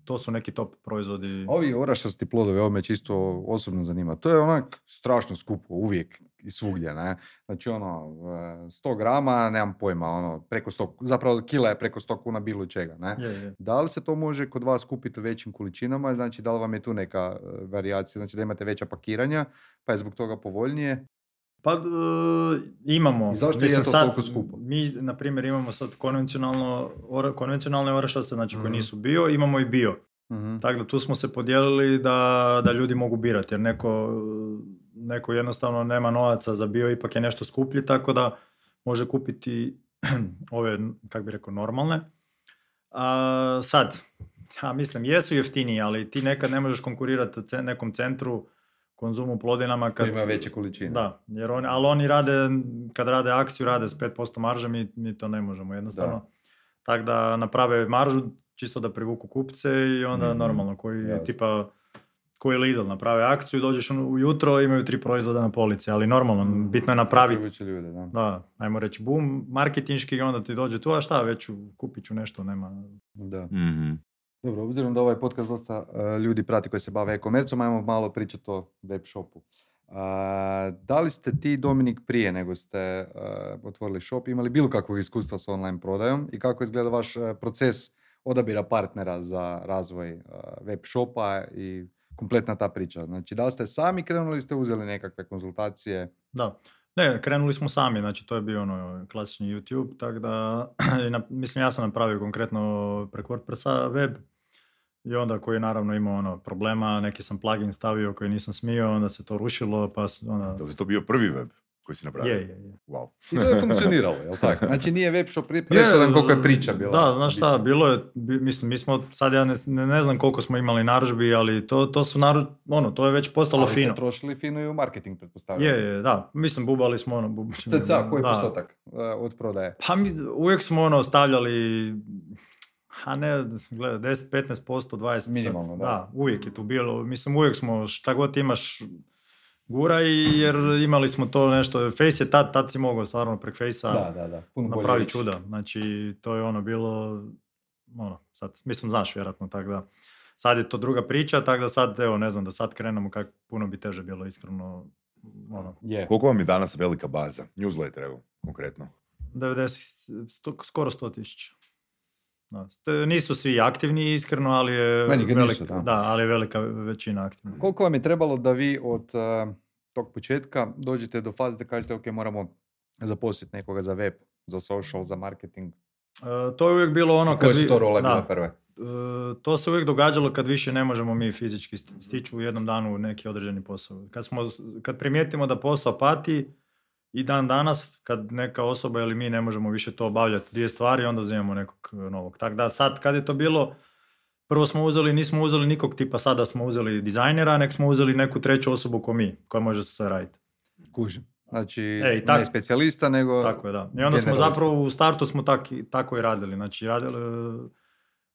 Speaker 2: to su neki top proizvodi.
Speaker 1: Ovi orašasti plodovi, ovo me čisto osobno zanima. To je onak strašno skupo, uvijek i svugdje, ne? Znači ono, e, 100 grama, nemam pojma, ono, preko 100, zapravo kila je preko 100 kuna bilo čega, ne?
Speaker 2: Je, je.
Speaker 1: Da li se to može kod vas kupiti u većim količinama, znači da li vam je tu neka e, varijacija, znači da imate veća pakiranja, pa je zbog toga povoljnije?
Speaker 2: Pa e, imamo.
Speaker 1: I zašto je
Speaker 2: Mislim,
Speaker 1: to
Speaker 2: sad,
Speaker 1: toliko skupo?
Speaker 2: Mi, na primjer, imamo sad konvencionalno, ora- konvencionalne orašaste, znači koji
Speaker 1: Mhm.
Speaker 2: nisu bio, imamo i bio.
Speaker 1: Mhm.
Speaker 2: Tako da tu smo se podijelili da, da ljudi mogu birati, jer neko, neko jednostavno nema novaca za bio, ipak je nešto skuplji, tako da može kupiti [CLEARS THROAT] ove, kak bi rekao, normalne. A, sad, ja mislim, jesu jeftiniji, ali ti nekad ne možeš konkurirati nekom centru, konzumu plodinama
Speaker 1: Kad ima veće količine.
Speaker 2: Da, jer oni, ali oni rade, kad rade akciju, rade s 5% marže, mi, mi to ne možemo jednostavno. Tako da naprave maržu čisto da privuku kupce i onda
Speaker 1: Mhm.
Speaker 2: normalno koji
Speaker 1: Jasno.
Speaker 2: tipa koji Lidl naprave akciju, dođeš u- ujutro, imaju tri proizvoda na polici, ali normalno, bitno je napraviti,
Speaker 1: Privući ljude, da.
Speaker 2: da, ajmo reći, boom, marketinški i onda ti dođe tu, a šta, već kupit ću nešto, nema.
Speaker 1: da.
Speaker 3: Mhm.
Speaker 1: Dobro, obzirom da ovaj podcast dosta e, ljudi prati koji se bave e-komercom, ajmo malo pričati o web shopu. A, da li ste ti, Dominik, prije nego ste e, otvorili shop, imali bilo kakvog iskustva s online prodajom i kako izgleda vaš e, proces odabira partnera za razvoj e, web shopa i kompletna ta priča? Znači, da li ste sami krenuli ste uzeli nekakve konzultacije?
Speaker 2: Da. Ne, krenuli smo sami, znači to je bio ono klasični YouTube, tako da, [CLEARS THROAT] mislim ja sam napravio konkretno preko WordPressa web i onda koji je naravno imao ono problema, neki sam plugin stavio koji nisam smio, onda se to rušilo, pa onda...
Speaker 3: Da li je to bio prvi web koji si napravio?
Speaker 2: Je, je, je.
Speaker 3: Wow.
Speaker 1: I to je funkcioniralo, jel [LAUGHS] tako? Znači, nije web shop presudan koliko je priča bila.
Speaker 2: Da, znaš šta, bilo je, mislim, mi smo, sad ja ne, ne, ne znam koliko smo imali narudžbi, ali to, to su naruč, ono, to je već postalo
Speaker 1: Ali
Speaker 2: fino.
Speaker 1: trošili fino i u marketing, pretpostavljam.
Speaker 2: Je, je, da, mislim, bubali smo ono, bub...
Speaker 1: CCA, koji je
Speaker 2: da.
Speaker 1: postotak e, od prodaje?
Speaker 2: Pa mi uvijek smo ono stavljali, a ne, gledaj, 10, 15%, 20%. sad,
Speaker 1: Minimalno, da.
Speaker 2: uvijek je tu bilo. Mislim, uvijek smo, šta god imaš, gura i jer imali smo to nešto, Face je tad, tad si mogao stvarno prek Face-a
Speaker 1: Da, da, da.
Speaker 2: Napravi čuda. Znači, to je ono bilo, ono, sad, mislim, znaš vjerojatno, tako da, sad je to druga priča, tako da sad, evo, ne znam, da sad krenemo kak puno bi teže bilo, iskreno, ono,
Speaker 1: Je.
Speaker 3: Koliko vam je danas velika baza? Newsletter, evo, konkretno.
Speaker 2: 90, sto, skoro 100 tisuća. Nisu svi aktivni, iskreno, ali je,
Speaker 1: nikad nisu,
Speaker 2: velika,
Speaker 1: da.
Speaker 2: da, ali je velika većina aktivna.
Speaker 1: Koliko vam je trebalo da vi od e, tog početka dođete do faze da kažete ok, moramo zaposliti nekoga za web, za social, za marketing?
Speaker 2: E, to je uvijek bilo ono
Speaker 1: Koje su to role
Speaker 2: da,
Speaker 1: bile prve?
Speaker 2: e, to se uvijek događalo kad više ne možemo mi fizički st- stići u jednom danu neki određeni posao. Kad, smo, kad primijetimo da posao pati i dan danas, kad neka osoba ili mi ne možemo više to obavljati dvije stvari, onda uzimamo nekog novog. Tako da sad kad je to bilo, prvo smo uzeli, nismo uzeli nikog tipa sada smo uzeli dizajnera, nek smo uzeli neku treću osobu ko mi, koja može sve raditi.
Speaker 1: Kužim. Znači,
Speaker 2: E, i tak-
Speaker 1: ne specijalista, nego...
Speaker 2: Tako je, da. I onda smo zapravo u startu smo tak, tako i radili. Znači, radili,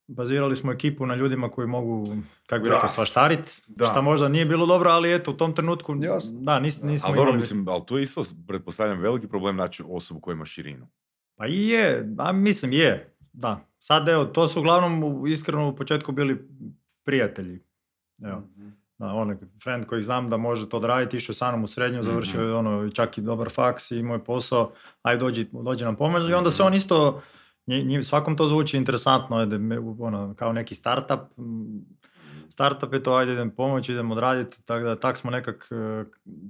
Speaker 2: bazirali smo ekipu na ljudima koji mogu, kako bi rekao, svaštarit,
Speaker 3: Da.
Speaker 2: šta možda nije bilo dobro, ali eto, u tom trenutku,
Speaker 1: Jasno.
Speaker 2: da, nis, nismo
Speaker 3: Ali dobro,
Speaker 2: imali...
Speaker 3: mislim, ali to je isto, pretpostavljam, veliki problem naći osobu koja ima širinu.
Speaker 2: Pa i je, a mislim je, da. Sad evo, to su uglavnom u- iskreno u početku bili prijatelji. Evo, da, onaj friend koji znam da može to odraditi, išao je sa mnom u srednju, završio je ono, čak i dobar faks i moj posao, aj dođi, dođi nam pomoći i onda se on isto, nji- nji- svakom to zvuči interesantno, ajde, ono, kao neki startup, startup je to, ajde idem pomoći, idem odraditi, tako da tak smo nekak, eh,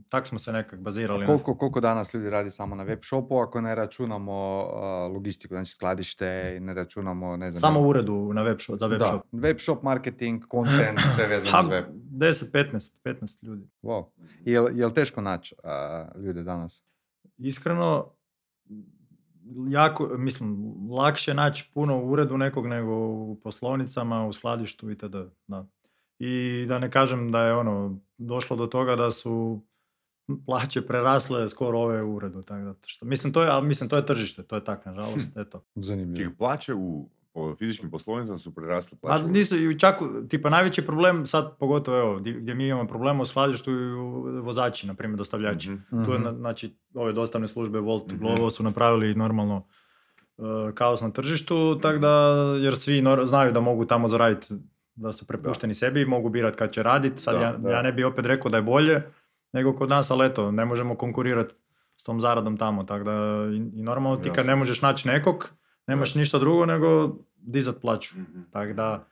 Speaker 2: tak smo se nekak bazirali. na-
Speaker 1: Koliko, koliko danas ljudi radi samo na web shopu ako ne računamo a, logistiku, znači skladište i ne računamo, ne znam...
Speaker 2: Samo u uredu na web shop, za web
Speaker 1: da,
Speaker 2: shop.
Speaker 1: web shop, marketing, content, sve [LAUGHS] vezano
Speaker 2: Ha,
Speaker 1: uz web.
Speaker 2: 10, 15, 15 ljudi.
Speaker 1: Wow. Jel, jel teško naći a, ljude danas?
Speaker 2: Iskreno, jako, mislim, lakše naći puno u uredu nekog nego u poslovnicama, u skladištu itd. Da. I da ne kažem da je ono, došlo do toga da su plaće prerasle skoro ove u uredu. Tako da, što, mislim, to je, ali mislim, to je tržište, to je tak, nažalost, eto.
Speaker 1: Zanimljivo.
Speaker 3: Čih plaće u po fizičkim poslovnicama su prerasle
Speaker 2: A
Speaker 3: plaće. u-
Speaker 2: nisu, i čak, tipa, najveći problem sad, pogotovo evo, gdje mi imamo problema u skladištu i u vozači, na primjer, dostavljači.
Speaker 3: Mhm.
Speaker 2: Tu je,
Speaker 1: Mhm.
Speaker 2: na- znači, ove dostavne službe Volt,
Speaker 3: Mhm.
Speaker 2: Glovo su napravili normalno uh, kaos na tržištu, tako da, jer svi nor- znaju da mogu tamo zaraditi da su prepušteni sebi i mogu birati kad će raditi. Sad
Speaker 3: Da,
Speaker 2: ja,
Speaker 1: da.
Speaker 2: ja ne bi opet rekao da je bolje nego kod nas, ali eto, ne možemo konkurirati s tom zaradom tamo. Tako da i, i normalno ti kad ne možeš naći nekog, nemaš ništa drugo nego dizat plaću.
Speaker 3: Mhm.
Speaker 2: Tako da,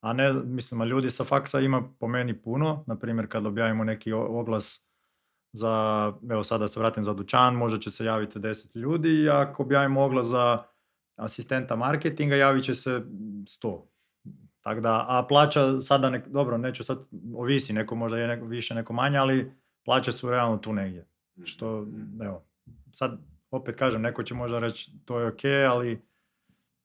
Speaker 2: a ne, mislim, a ljudi sa faksa ima po meni puno. Na primjer, kad objavimo neki oglas za, evo sada se vratim za dućan, možda će se javiti 10 ljudi i ako objavimo oglas za asistenta marketinga, javit će se 100. Tako da, a plaća sada, nek, dobro, neću sad, ovisi, neko možda je neko više, neko manje, ali plaće su realno tu negdje. Što, evo, sad opet kažem, neko će možda reći to je ok, ali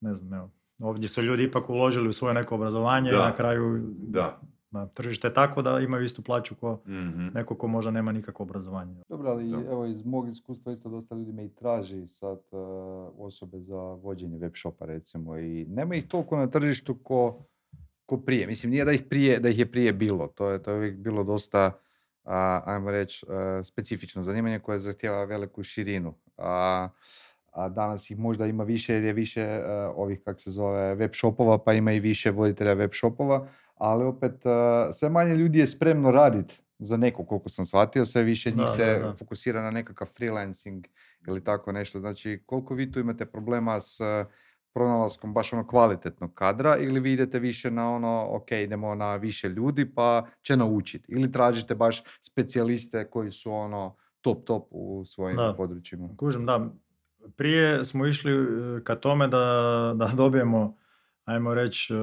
Speaker 2: ne znam, evo, ovdje su ljudi ipak uložili u svoje neko obrazovanje i
Speaker 3: Da.
Speaker 2: na kraju
Speaker 3: Da.
Speaker 2: na tržište je tako da imaju istu plaću ko
Speaker 3: Mhm.
Speaker 2: neko ko možda nema nikakvo obrazovanje.
Speaker 1: Dobro, ali
Speaker 3: Da.
Speaker 1: evo iz mog iskustva isto dosta ljudi me i traži sad e, osobe za vođenje web shopa recimo i nema ih toliko na tržištu ko, ko prije. Mislim, nije da ih, prije, da ih je prije bilo, to je, to je uvijek bilo dosta, a, ajmo reći, e, specifično zanimanje koje zahtjeva veliku širinu. A, a danas ih možda ima više jer je više e, ovih, kak se zove, web shopova, pa ima i više voditelja web shopova, ali opet e, sve manje ljudi je spremno raditi za neko, koliko sam shvatio, sve više njih
Speaker 2: Da,
Speaker 1: se
Speaker 2: da, da.
Speaker 1: fokusira na nekakav freelancing ili tako nešto. Znači, koliko vi tu imate problema s e, pronalaskom baš ono kvalitetnog kadra ili vi idete više na ono, ok, idemo na više ljudi pa će naučiti. Ili tražite baš specijaliste koji su ono top top u svojim
Speaker 2: Da.
Speaker 1: područjima.
Speaker 2: Kužim, da. Prije smo išli e, ka tome da, da [LAUGHS] dobijemo, ajmo reći, e,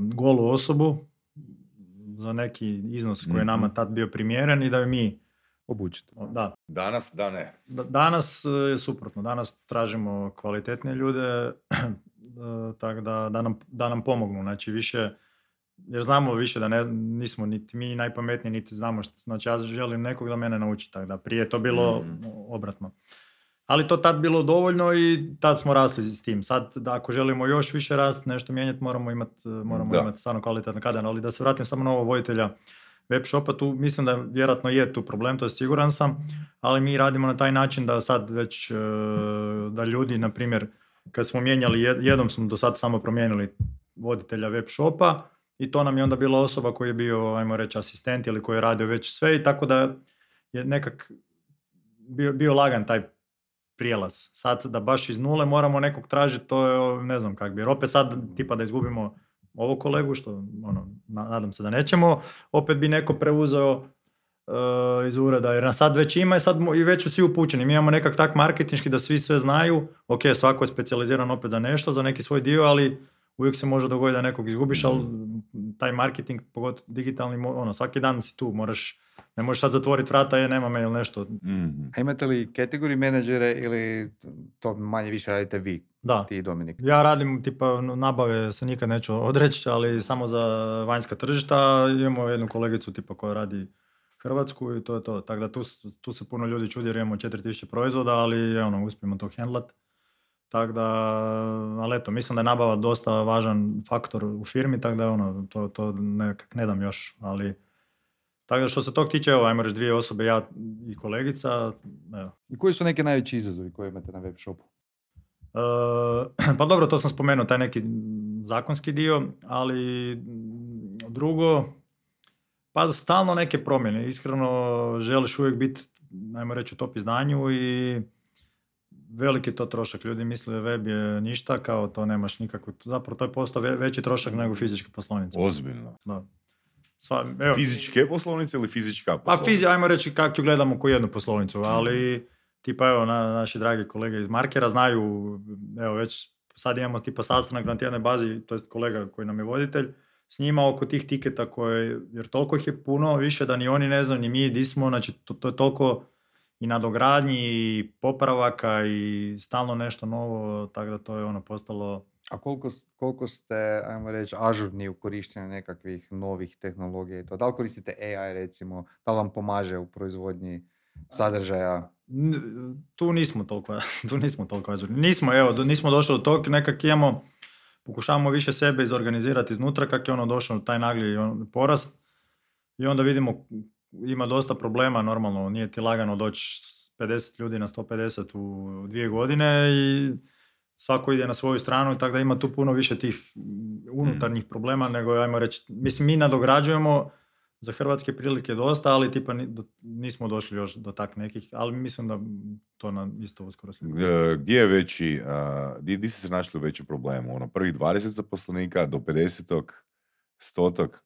Speaker 2: golu osobu za neki iznos koji je nama
Speaker 3: Mhm.
Speaker 2: tad bio primjeren i da ju mi,
Speaker 1: Obučite.
Speaker 2: da,
Speaker 3: Danas, da ne.
Speaker 2: Da- Danas e, je suprotno. Danas tražimo kvalitetne ljude, [CLEARS THROAT] tako da, da, nam, da nam pomognu. Znači više, jer znamo više da ne, nismo niti mi najpametniji, niti znamo što. Znači ja želim nekog da mene nauči, tako da prije je to bilo
Speaker 3: Mhm.
Speaker 2: obratno. Ali to tad bilo dovoljno i tad smo rasli s tim. Sad, da ako želimo još više rast, nešto mijenjati, moramo imati moramo
Speaker 3: Da.
Speaker 2: imati stvarno kvalitetan kadar. Ali da se vratim samo na ovo voditelja web shopa, tu mislim da vjerojatno je tu problem, to je siguran sam, ali mi radimo na taj način da sad već, e, da ljudi, na primjer, kad smo mijenjali, jed- jednom smo do sad samo promijenili voditelja web shopa i to nam je onda bila osoba koji je bio, ajmo reći, asistent ili koji je radio već sve i tako da je nekak bio, bio lagan taj prijelaz. Sad da baš iz nule moramo nekog tražiti, to je ne znam kak bi. Jer opet sad tipa da izgubimo ovog kolegu, što ono, na- nadam se da nećemo, opet bi neko preuzeo e, iz ureda, jer nas sad već ima i sad i već su svi upućeni. Mi imamo nekak tak marketinški da svi sve znaju, ok, svako je specijaliziran opet za nešto, za neki svoj dio, ali uvijek se može dogoditi da nekog izgubiš, ali taj marketing, pogotovo digitalni, ono, svaki dan si tu, moraš, ne možeš sad zatvoriti vrata, je, nema me ili nešto.
Speaker 3: Mhm.
Speaker 1: A imate li category menadžere ili to manje više radite vi,
Speaker 2: Da,
Speaker 1: ti i Dominik?
Speaker 2: Ja radim tipa nabave se nikad neću odreći, ali samo za vanjska tržišta. Imamo jednu kolegicu tipa koja radi Hrvatsku i to je to. Tako da tu, tu se puno ljudi čudi jer imamo 4000 proizvoda, ali ono, uspijemo to handlat. Tako da, ali eto, mislim da je nabava dosta važan faktor u firmi, tako da ono, to, to nekak ne dam još, ali tako da što se tog tiče, evo, ajmo reći dvije osobe, ja i kolegica, evo,
Speaker 1: I koji su neki najveći izazovi koje imate na web shopu?
Speaker 2: E, [CLEARS THROAT] pa dobro, to sam spomenuo, taj neki zakonski dio, ali drugo, pa stalno neke promjene. Iskreno želiš uvijek biti, najmo reći, u top izdanju i veliki to trošak. Ljudi misle da web je ništa, kao to nemaš nikakvu, zapravo to je postao ve- veći trošak nego fizička poslovnica.
Speaker 3: Ozbiljno.
Speaker 2: Da. Sva, evo,
Speaker 3: Fizičke poslovnice ili fizička
Speaker 2: pa
Speaker 3: poslovnica?
Speaker 2: fizi, ajmo reći kako gledamo ko jednu poslovnicu, ali tipa evo na, naši dragi kolege iz Markera znaju, evo već sad imamo tipa sastanak na tjednoj bazi, to jest kolega koji nam je voditelj, s njima oko tih tiketa koje, jer toliko ih je puno više da ni oni ne znaju, ni mi di smo, znači to, to je toliko i nadogradnji i popravaka i stalno nešto novo, tako da to je ono postalo
Speaker 1: A koliko, koliko ste, ajmo reći, ažurni u korištenju nekakvih novih tehnologija i to? Da li koristite AI recimo? Da li vam pomaže u proizvodnji sadržaja?
Speaker 2: Tu nismo toliko, [LAUGHS] tu nismo toliko ažurni. Nismo, evo, nismo došli do tog, nekak imamo, pokušavamo više sebe izorganizirati iznutra, kak je ono došao taj nagli on- porast i onda vidimo, ima dosta problema, normalno, nije ti lagano doći s 50 ljudi na 150 u dvije godine i svako ide na svoju stranu, tako da ima tu puno više tih unutarnjih problema nego, ajmo reći, mislim, mi nadograđujemo za hrvatske prilike dosta, ali tipa nismo došli još do tak nekih, ali mislim da to nam isto uskoro
Speaker 3: Gdje je veći, gdje, gdje si se našli u većem problemu? Ono, prvih 20 zaposlenika do 50 stotog?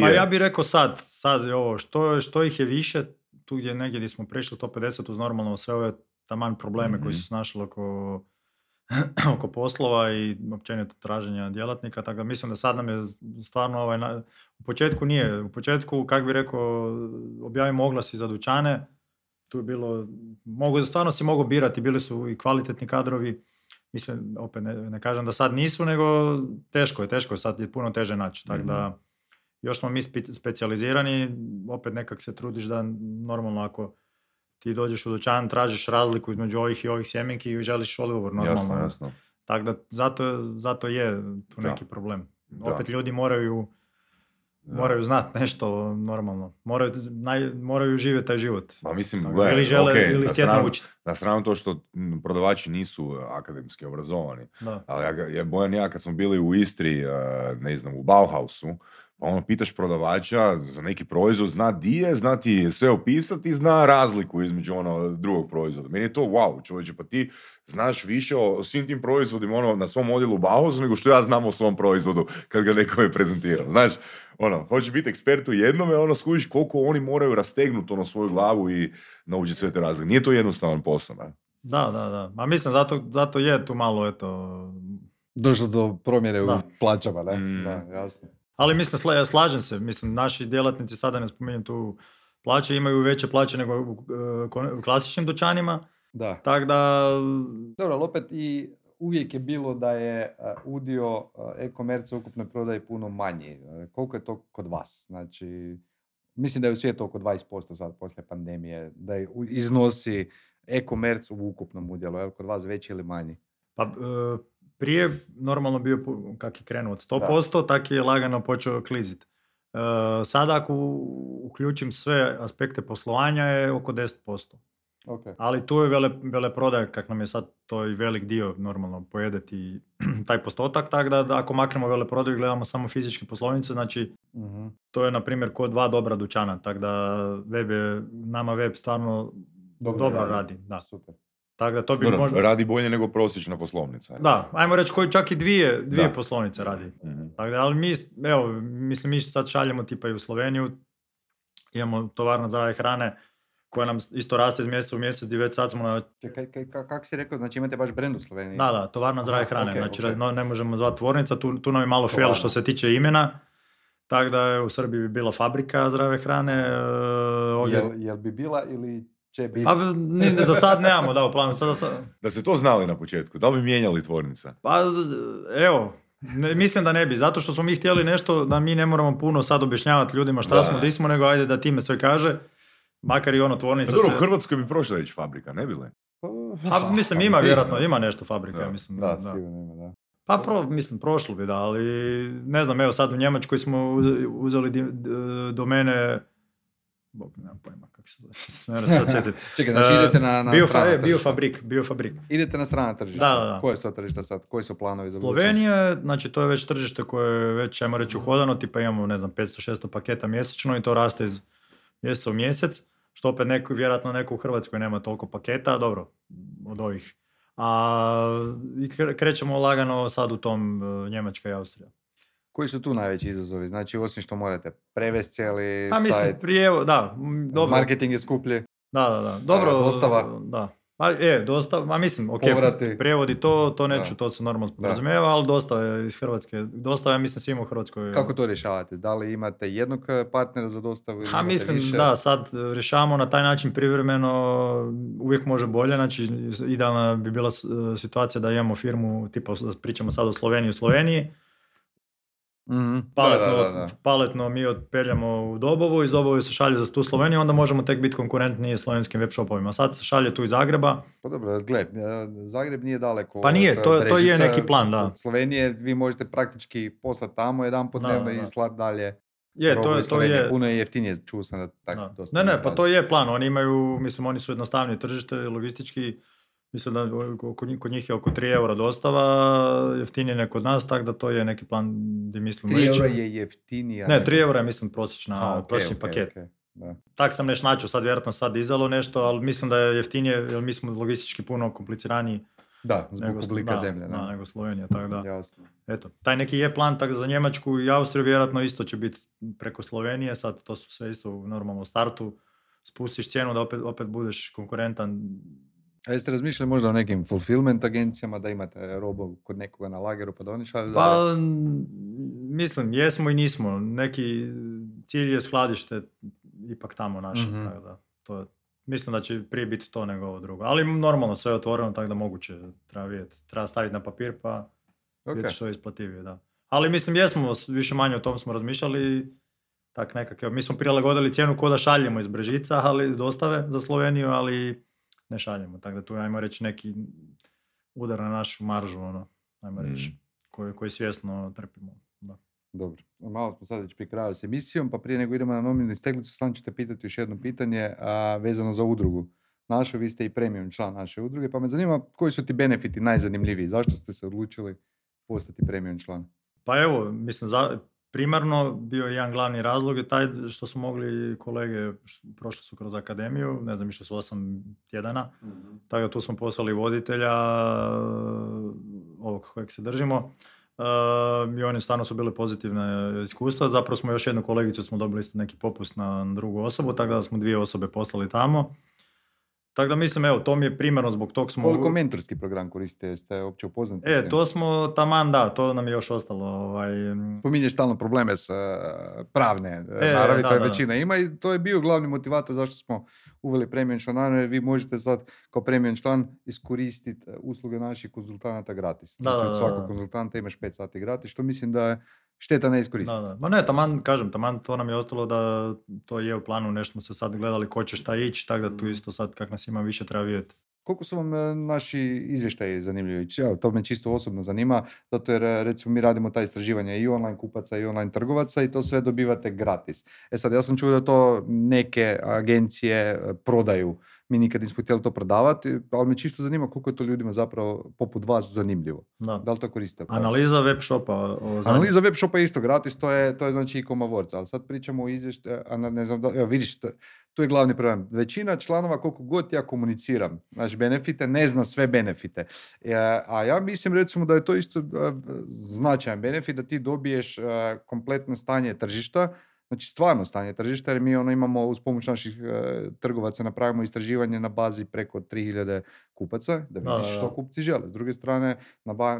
Speaker 2: Pa ja bih rekao sad, sad je ovo, što, što ih je više, tu gdje negdje gdje smo prešli 150 uz normalno sve ove taman probleme koji mhm. su se našli oko [CLEARS THROAT] oko poslova i općenito traženja djelatnika, tako da mislim da sad nam je stvarno ovaj, u početku nije, u početku, kak bi rekao, objavimo oglasi za dućane, tu je bilo, mogu, stvarno si mogu birati, bili su i kvalitetni kadrovi, mislim, opet ne, ne kažem da sad nisu, nego teško je, teško je, sad je puno teže naći, tako da mhm. još smo mi specijalizirani, opet nekak se trudiš da normalno ako ti dođeš u dućan, tražiš razliku između ovih i ovih sjemenki i želiš odgovor normalno.
Speaker 3: Jasno, jasno.
Speaker 2: Tako da zato, zato je tu neki problem. Opet ljudi moraju moraju znati nešto normalno. Moraju, naj, moraju živjeti taj život.
Speaker 3: Pa mislim, gledaj, ili žele, okay, ili htjeti naučiti. Na stranu to što prodavači nisu akademski obrazovani. Da. Ali ja, ja, Bojan ja kad smo bili u Istri, ne znam, u Bauhausu, ono, pitaš prodavača za neki proizvod, zna di je, zna ti sve opisati i zna razliku između ono drugog proizvoda. Meni je to wow, čovječe, pa ti znaš više o svim tim proizvodima ono, na svom odjelu Bauhaus nego što ja znam o svom proizvodu kad ga nekome prezentiram. Znaš, ono, hoćeš biti ekspert u jednome, ono, skužiš koliko oni moraju rastegnuti ono svoju glavu i naučiti sve te razlike. Nije to jednostavan posao, ne?
Speaker 2: Da, da, da. Ma mislim, zato, zato je tu malo, eto...
Speaker 1: Došlo do promjene u plaćama, ne? Mm. Da, jasno.
Speaker 2: Ali mislim, slažem se, mislim, naši djelatnici, sada ne spominjem tu plaće, imaju veće plaće nego u, e, klasičnim dućanima. Da. Tako da...
Speaker 1: Dobro, ali opet i uvijek je bilo da je e, udio e, e-komerca u ukupnoj prodaji puno manji. Koliko je to kod vas? Znači, mislim da je u svijetu oko 20% sad poslije pandemije, da je iznosi e-komerc u ukupnom udjelu. Je kod vas veći ili manji?
Speaker 2: Pa, prije normalno bio, kak je krenuo od 100%, tak je lagano počeo kliziti. E, sada ako uključim sve aspekte poslovanja je oko 10%. Okay. Ali tu je vele, vele prodaja, kak nam je sad to i velik dio normalno pojedeti [CLEARS THROAT] taj postotak, tako da, da ako maknemo vele prodaju i gledamo samo fizičke poslovnice, znači uh to je na primjer kod dva dobra dućana, tako da web je, nama web stvarno dobro, dobro radi. radi. Da. Super. Tako da to bi
Speaker 3: možda... Radi bolje nego prosječna poslovnica.
Speaker 2: Da, ajmo reći koji čak i dvije, dvije poslovnice radi. mm Tako da, ali mi, evo, mislim, mi sad šaljemo tipa i u Sloveniju, imamo tovarna zdrave hrane, koja nam isto raste iz mjeseca u mjesec i već sad smo na...
Speaker 1: Čekaj, kako si rekao, znači imate baš brend u Sloveniji?
Speaker 2: Da, da, tovarna zdrave hrane, znači ne možemo zvati tvornica, tu, tu nam je malo fail što se tiče imena, tako da u Srbiji bi bila fabrika zdrave hrane. E,
Speaker 1: ovdje... Jel, jel bi bila ili će biti.
Speaker 2: A, ni, za sad nemamo, da, u planu. Sada, sad...
Speaker 3: Da se to znali na početku, da li bi mijenjali tvornica?
Speaker 2: Pa, evo, ne, mislim da ne bi, zato što smo mi htjeli nešto da mi ne moramo puno sad objašnjavati ljudima šta da. smo, di smo, nego ajde da time sve kaže. Makar i ono tvornica
Speaker 3: pa, dobro, u Hrvatskoj bi prošla ići fabrika, ne bi li?
Speaker 2: Pa, mislim, ima vjerojatno, ima nešto fabrika, da. mislim.
Speaker 1: Da, da. sigurno ima, da.
Speaker 2: Pa pro, mislim, prošlo bi, da, ali ne znam, evo sad u Njemačkoj smo uzeli domene Bog, nemam pojma kako se zove. [LAUGHS] Ne
Speaker 1: se [LAUGHS] Čekaj, znači idete na, na
Speaker 2: bio, strana e, biofabrik, biofabrik.
Speaker 1: Idete na strana tržišta.
Speaker 2: Da, da, da.
Speaker 1: Koje su to tržišta sad? Koji su planovi za
Speaker 2: Slovenija, znači to je već tržište koje je već, ajmo reći, uhodano, tipa imamo, ne znam, 500-600 paketa mjesečno i to raste iz mjeseca u mjesec, što opet neko, vjerojatno neko u Hrvatskoj nema toliko paketa, dobro, od ovih. A i krećemo lagano sad u tom uh, Njemačka i Austrija.
Speaker 1: Koji su tu najveći izazovi? Znači, osim što morate prevesti cijeli
Speaker 2: A, mislim,
Speaker 1: sajt.
Speaker 2: Prijevo, da, dobro.
Speaker 1: Marketing je skuplji.
Speaker 2: Da, da, da. Dobro, dostava. Da. A, e, dostava, ma mislim, ok, Povrati. prijevodi to, to neću, to se normalno podrazumijeva, ali dostava je iz Hrvatske. Dostava je, mislim, svima u Hrvatskoj.
Speaker 1: Kako to rješavate? Da li imate jednog e, partnera za dostavu?
Speaker 2: A mislim, više? da, sad rješavamo na taj način privremeno, uvijek može bolje, znači idealna bi bila e, situacija da imamo firmu, tipa pričamo sad o Sloveniji u Sloveniji, Mm-hmm. Paletno, da, da, da, paletno mi otpeljamo u Dobovu, iz Dobove se šalje za tu Sloveniju, onda možemo tek biti konkurentniji slovenskim web shopovima. Sad se šalje tu iz Zagreba.
Speaker 1: Pa dobro, gled, Zagreb nije daleko.
Speaker 2: Pa nije, to, to je neki plan, da.
Speaker 1: Slovenije vi možete praktički poslati tamo jedan po dnevno i slati dalje.
Speaker 2: Je, to je, to je...
Speaker 1: Puno je jeftinije, čuo sam da tako
Speaker 2: dosta. Ne, ne, pa to je plan. Oni imaju, mislim, oni su jednostavnije tržište, logistički Mislim da kod njih, kod njih je oko 3 eura dostava, jeftinije nek kod nas, tako da to je neki plan gdje mislimo
Speaker 1: 3
Speaker 2: ići.
Speaker 1: eura je jeftinija.
Speaker 2: Ne,
Speaker 1: nego-
Speaker 2: 3 eura je mislim prosječna,
Speaker 1: A, ok,
Speaker 2: prosječni
Speaker 1: ok,
Speaker 2: paket.
Speaker 1: ok, da.
Speaker 2: Tak sam neš načeo, sad vjerojatno sad dizalo nešto, ali mislim da je jeftinije, jer mi smo logistički puno kompliciraniji
Speaker 1: Da, zbog
Speaker 2: nego,
Speaker 1: oblika
Speaker 2: da,
Speaker 1: zemlje.
Speaker 2: da,
Speaker 1: Da.
Speaker 2: nego Slovenija, tako da.
Speaker 1: Jasno.
Speaker 2: Eto, taj neki je plan, tako da za Njemačku i Austriju vjerojatno isto će biti preko Slovenije, sad to su sve isto u normalnom startu, spustiš cijenu da opet, opet budeš konkurentan.
Speaker 1: A jeste razmišljali možda o nekim fulfillment agencijama da imate robu kod nekoga na lageru pa da oni šalju?
Speaker 2: Pa, mislim, jesmo i nismo. Neki cilj je skladište ipak tamo naše,
Speaker 1: Mhm.
Speaker 2: tako da to je, mislim da će prije biti to nego ovo drugo. Ali normalno sve je otvoreno, tako da moguće, treba vidjeti. Treba staviti na papir pa
Speaker 1: Ok.
Speaker 2: vidjeti što je isplativije, da. Ali mislim, jesmo, više manje o tom smo razmišljali, tak nekak, evo, mi smo prilagodili cijenu ko da šaljemo iz Brežica, ali dostave za Sloveniju, ali ne šaljemo, tako da tu ajmo reći neki udar na našu maržu, ono, ajmo reći,
Speaker 3: Mm.
Speaker 2: koji, koji svjesno trpimo. Da.
Speaker 1: Dobro, malo smo sad već pri kraju s emisijom, pa prije nego idemo na nominalnu steglicu, sam ću te pitati još jedno pitanje a, vezano za udrugu. Našu, vi ste i premium član naše udruge, pa me zanima koji su ti benefiti najzanimljiviji, zašto ste se odlučili postati premium član?
Speaker 2: Pa evo, mislim, za, primarno bio je jedan glavni razlog je taj što smo mogli kolege, prošli su kroz akademiju, ne znam, išli su osam tjedana, tako da tu smo poslali voditelja ovog kojeg se držimo. Uh, I oni stvarno su bile pozitivne iskustva. Zapravo smo još jednu kolegicu smo dobili isto neki popust na drugu osobu, tako da smo dvije osobe poslali tamo. Tako da mislim, evo, to mi je primarno zbog tog smo...
Speaker 1: Koliko mentorski program koristite, jeste uopće upoznati
Speaker 2: E, to smo taman, da, to nam je još ostalo. Ovaj,
Speaker 1: Spominješ stalno probleme s uh, pravne e,
Speaker 2: E,
Speaker 1: naravi,
Speaker 2: da,
Speaker 1: to je
Speaker 2: da, da.
Speaker 1: većina ima i to je bio glavni motivator zašto smo uveli premium članarinu, jer vi možete sad kao premium član iskoristiti e, usluge naših konzultanata gratis.
Speaker 2: Da,
Speaker 1: Znači
Speaker 2: da,
Speaker 1: od
Speaker 2: da,
Speaker 1: svakog
Speaker 2: da.
Speaker 1: konzultanta imaš 5 sati gratis, što mislim da je šteta ne iskoristiti.
Speaker 2: Da, da. Ma ne, taman, kažem, taman to nam je ostalo da to je u planu, nešto smo se sad gledali ko će šta ići, tako da tu isto sad kak nas ima više treba vidjeti.
Speaker 1: Koliko su vam e, naši izvještaji zanimljivi? Ja, to me čisto osobno zanima, zato jer e, recimo mi radimo ta istraživanja i online kupaca i online trgovaca i to sve dobivate gratis. E sad, ja sam čuo da to neke agencije e, prodaju. Mi nikad nismo htjeli to prodavati, ali me čisto zanima koliko je to ljudima zapravo poput vas zanimljivo.
Speaker 2: Da.
Speaker 1: Da li to koriste?
Speaker 2: Analiza web shopa.
Speaker 1: Analiza web shopa je isto gratis, to je, to je znači i komavorca, ali sad pričamo o izvještaju, ne znam, da, evo vidiš, to, tu je glavni problem. Većina članova, koliko god ja komuniciram, znači benefite, ne zna sve benefite. E, a ja mislim recimo da je to isto e, značajan benefit, da ti dobiješ e, kompletno stanje tržišta, Znači stvarno stanje tržišta jer mi ono imamo uz pomoć naših e, trgovaca napravimo istraživanje na bazi preko 3000 kupaca da vidiš što kupci žele. S druge strane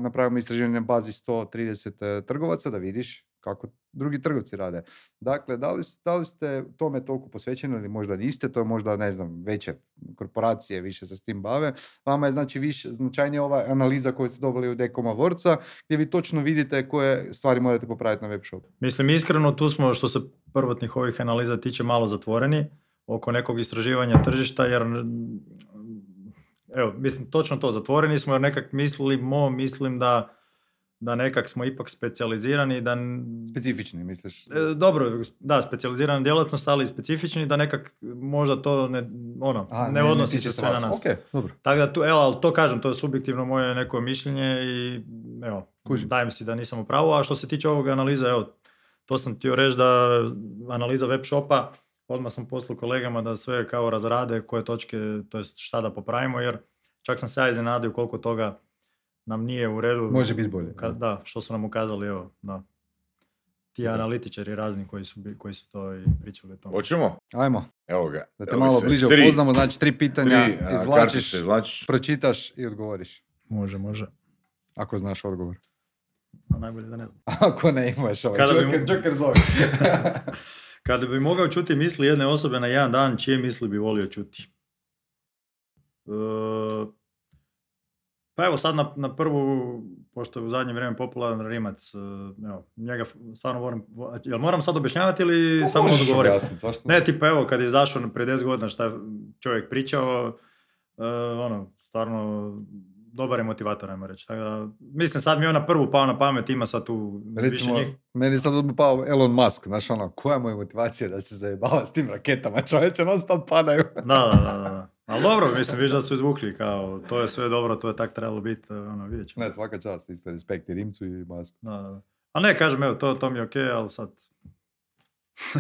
Speaker 1: napravimo istraživanje na bazi 130 e, trgovaca da vidiš kako drugi trgovci rade. Dakle, da li, da li ste tome toliko posvećeni ili možda niste, to je možda, ne znam, veće korporacije više se s tim bave. Vama je znači više, značajnija ova analiza koju ste dobili od Ekoma Vorca, gdje vi točno vidite koje stvari morate popraviti na web shopu.
Speaker 2: Mislim, iskreno, tu smo, što se prvotnih ovih analiza tiče, malo zatvoreni oko nekog istraživanja tržišta, jer evo, mislim, točno to, zatvoreni smo jer nekak mislimo, mislim da da nekak smo ipak specijalizirani, da...
Speaker 1: Specifični, misliš?
Speaker 2: E, Dobro, da, specijalizirana djelatnost, ali i specifični, da nekak možda to ne, ono,
Speaker 1: A,
Speaker 2: ne, odnosi
Speaker 1: tiče
Speaker 2: se sve na nas.
Speaker 1: Ok, dobro.
Speaker 2: Tako da tu, evo, ali to kažem, to je subjektivno moje neko mišljenje i evo,
Speaker 1: Kužim.
Speaker 2: dajem si da nisam u pravu, a što se tiče ovog analiza, evo, to sam htio reći da analiza web shopa, odmah sam poslao kolegama da sve kao razrade koje točke, to jest šta da popravimo, jer čak sam se ja iznenadio koliko toga nam nije u redu.
Speaker 1: Može biti bolje,
Speaker 2: Ka-
Speaker 1: da.
Speaker 2: što su nam ukazali, evo, da. Ti
Speaker 1: Da.
Speaker 2: analitičari razni koji su, bi- koji su to i pričali o tome.
Speaker 3: Hoćemo?
Speaker 1: Ajmo,
Speaker 3: Evo ga.
Speaker 1: da te
Speaker 3: Evo
Speaker 1: malo
Speaker 3: se.
Speaker 1: bliže
Speaker 3: Tri-
Speaker 1: upoznamo, znači tri pitanja
Speaker 3: Tri a,
Speaker 1: izvlačiš,
Speaker 3: kartice izvlačiš.
Speaker 1: pročitaš i odgovoriš.
Speaker 2: Može, može.
Speaker 1: Ako znaš odgovor.
Speaker 2: A najbolje da ne znam. [LAUGHS]
Speaker 1: Ako ne imaš ovaj
Speaker 2: Kada bi
Speaker 1: Joker,
Speaker 2: mu-
Speaker 1: Joker zove. [LAUGHS]
Speaker 2: Kada bi mogao čuti misli jedne osobe na jedan dan, čije misli bi volio čuti? E, pa evo sad na, na prvu, pošto je u zadnje vrijeme popularan Rimac, e, evo, njega stvarno vo- jel moram sad objašnjavati ili samo odgovoriti?
Speaker 1: objasniti, zašto?
Speaker 2: Ne, tipa evo, kad je izašao prije 10 godina šta je čovjek pričao, e, ono, stvarno dobar je motivator, ajmo reći. Tako da, mislim, sad mi je on na prvu pao na pamet, ima sad tu
Speaker 1: Recimo,
Speaker 2: više njih.
Speaker 1: meni sad odmah pao Elon Musk, znaš ono, koja mu je motivacija da se zajebava s tim raketama, čovječe, non stop padaju.
Speaker 2: Da, da, da, da, da. Ali dobro, mislim, viš da su izvukli, kao, to je sve dobro, to je tak trebalo biti, ono, vidjet ćemo.
Speaker 1: Ne, svaka čast, isto respekt i Rimcu i Masku.
Speaker 2: Da, da. A ne, kažem, evo, to, to mi je okej, ali sad,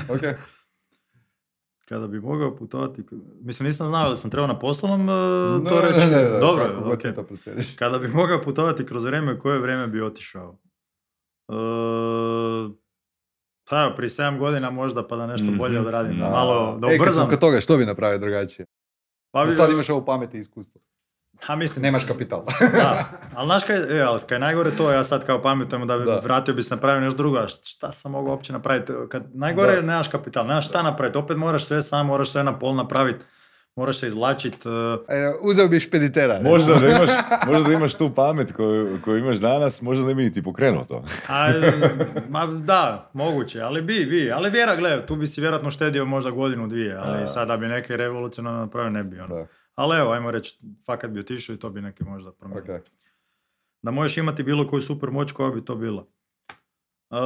Speaker 1: Ok, [LAUGHS]
Speaker 2: kada bi mogao putovati, mislim, nisam znao da sam trebao na poslovnom e, to reći.
Speaker 1: ne, ne, ne,
Speaker 2: dobro,
Speaker 1: ti to. [LAUGHS]
Speaker 2: Kada bi mogao putovati kroz vrijeme, u koje vrijeme bi otišao? E, pa evo, prije 7 godina možda, pa da nešto bolje
Speaker 3: Mhm.
Speaker 2: odradim, da malo, da
Speaker 1: e, kad
Speaker 2: ubrzam.
Speaker 1: smo kod toga, što bi napravio drugačije?
Speaker 2: Pa bi-
Speaker 1: Sad imaš ovo pamet i iskustvo.
Speaker 2: Ha, mislim,
Speaker 1: Nemaš kapital. [LAUGHS]
Speaker 2: da, ali znaš kaj, e, ali kaj je najgore to, ja sad kao pametujem da,
Speaker 1: Da.
Speaker 2: vratio bi se napravio nešto drugo, a šta sam mogao uopće napraviti? Kad, najgore je
Speaker 1: Da.
Speaker 2: nemaš kapital, nemaš šta napraviti, opet moraš sve sam, moraš sve na pol napraviti, moraš se izvlačiti.
Speaker 1: E, uzeo bi špeditera.
Speaker 3: Možda da imaš, [LAUGHS] možda da imaš tu pamet koju, koju imaš danas, možda ne bi ti pokrenuo to.
Speaker 2: A, [LAUGHS] ma, da, moguće, ali bi, bi, ali vjera, gle, tu bi si vjerojatno štedio možda godinu, dvije, ali
Speaker 3: A.
Speaker 2: sad da bi neke revolucionarno napravio, ne bi, ono.
Speaker 1: Da,
Speaker 2: Ali evo, ajmo reći, fakat bi otišao i to bi neki možda promijenio.
Speaker 1: ok.
Speaker 2: Da možeš imati bilo koju super moć, koja bi to bila? E,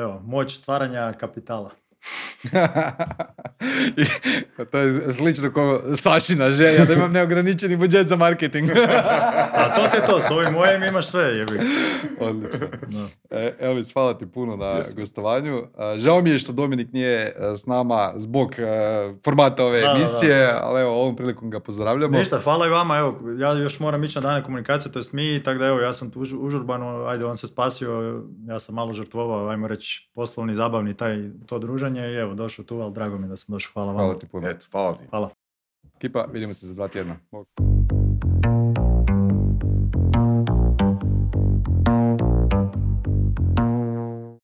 Speaker 2: evo, moć stvaranja kapitala. [LAUGHS]
Speaker 1: To je slično kao Sašina želja, da imam neograničeni budžet za marketing. [LAUGHS]
Speaker 2: A to ti je to, s ovim mojim imaš sve, jebi.
Speaker 1: Odlično.
Speaker 2: Da.
Speaker 1: E, Elvis, hvala ti puno na
Speaker 3: Jesmo.
Speaker 1: gostovanju. A, Žao mi je što Dominik nije e, s nama zbog e, formata ove
Speaker 2: Da, da, da.
Speaker 1: emisije, ali evo, ovom prilikom ga pozdravljamo.
Speaker 2: Ništa, hvala i vama, evo, ja još moram ići na dane komunikacije, to jest mi, tako da evo, ja sam tu už- užurbano, ajde, on se spasio, ja sam malo žrtvovao, ajmo reći, poslovni, zabavni, taj, to druženje i evo, došao tu, ali drago mi da sam došao, hvala vama.
Speaker 1: Hvala ti puno.
Speaker 3: Eto, hvala ti.
Speaker 2: Hvala.
Speaker 1: Kipa, vidimo se za dva tjedna.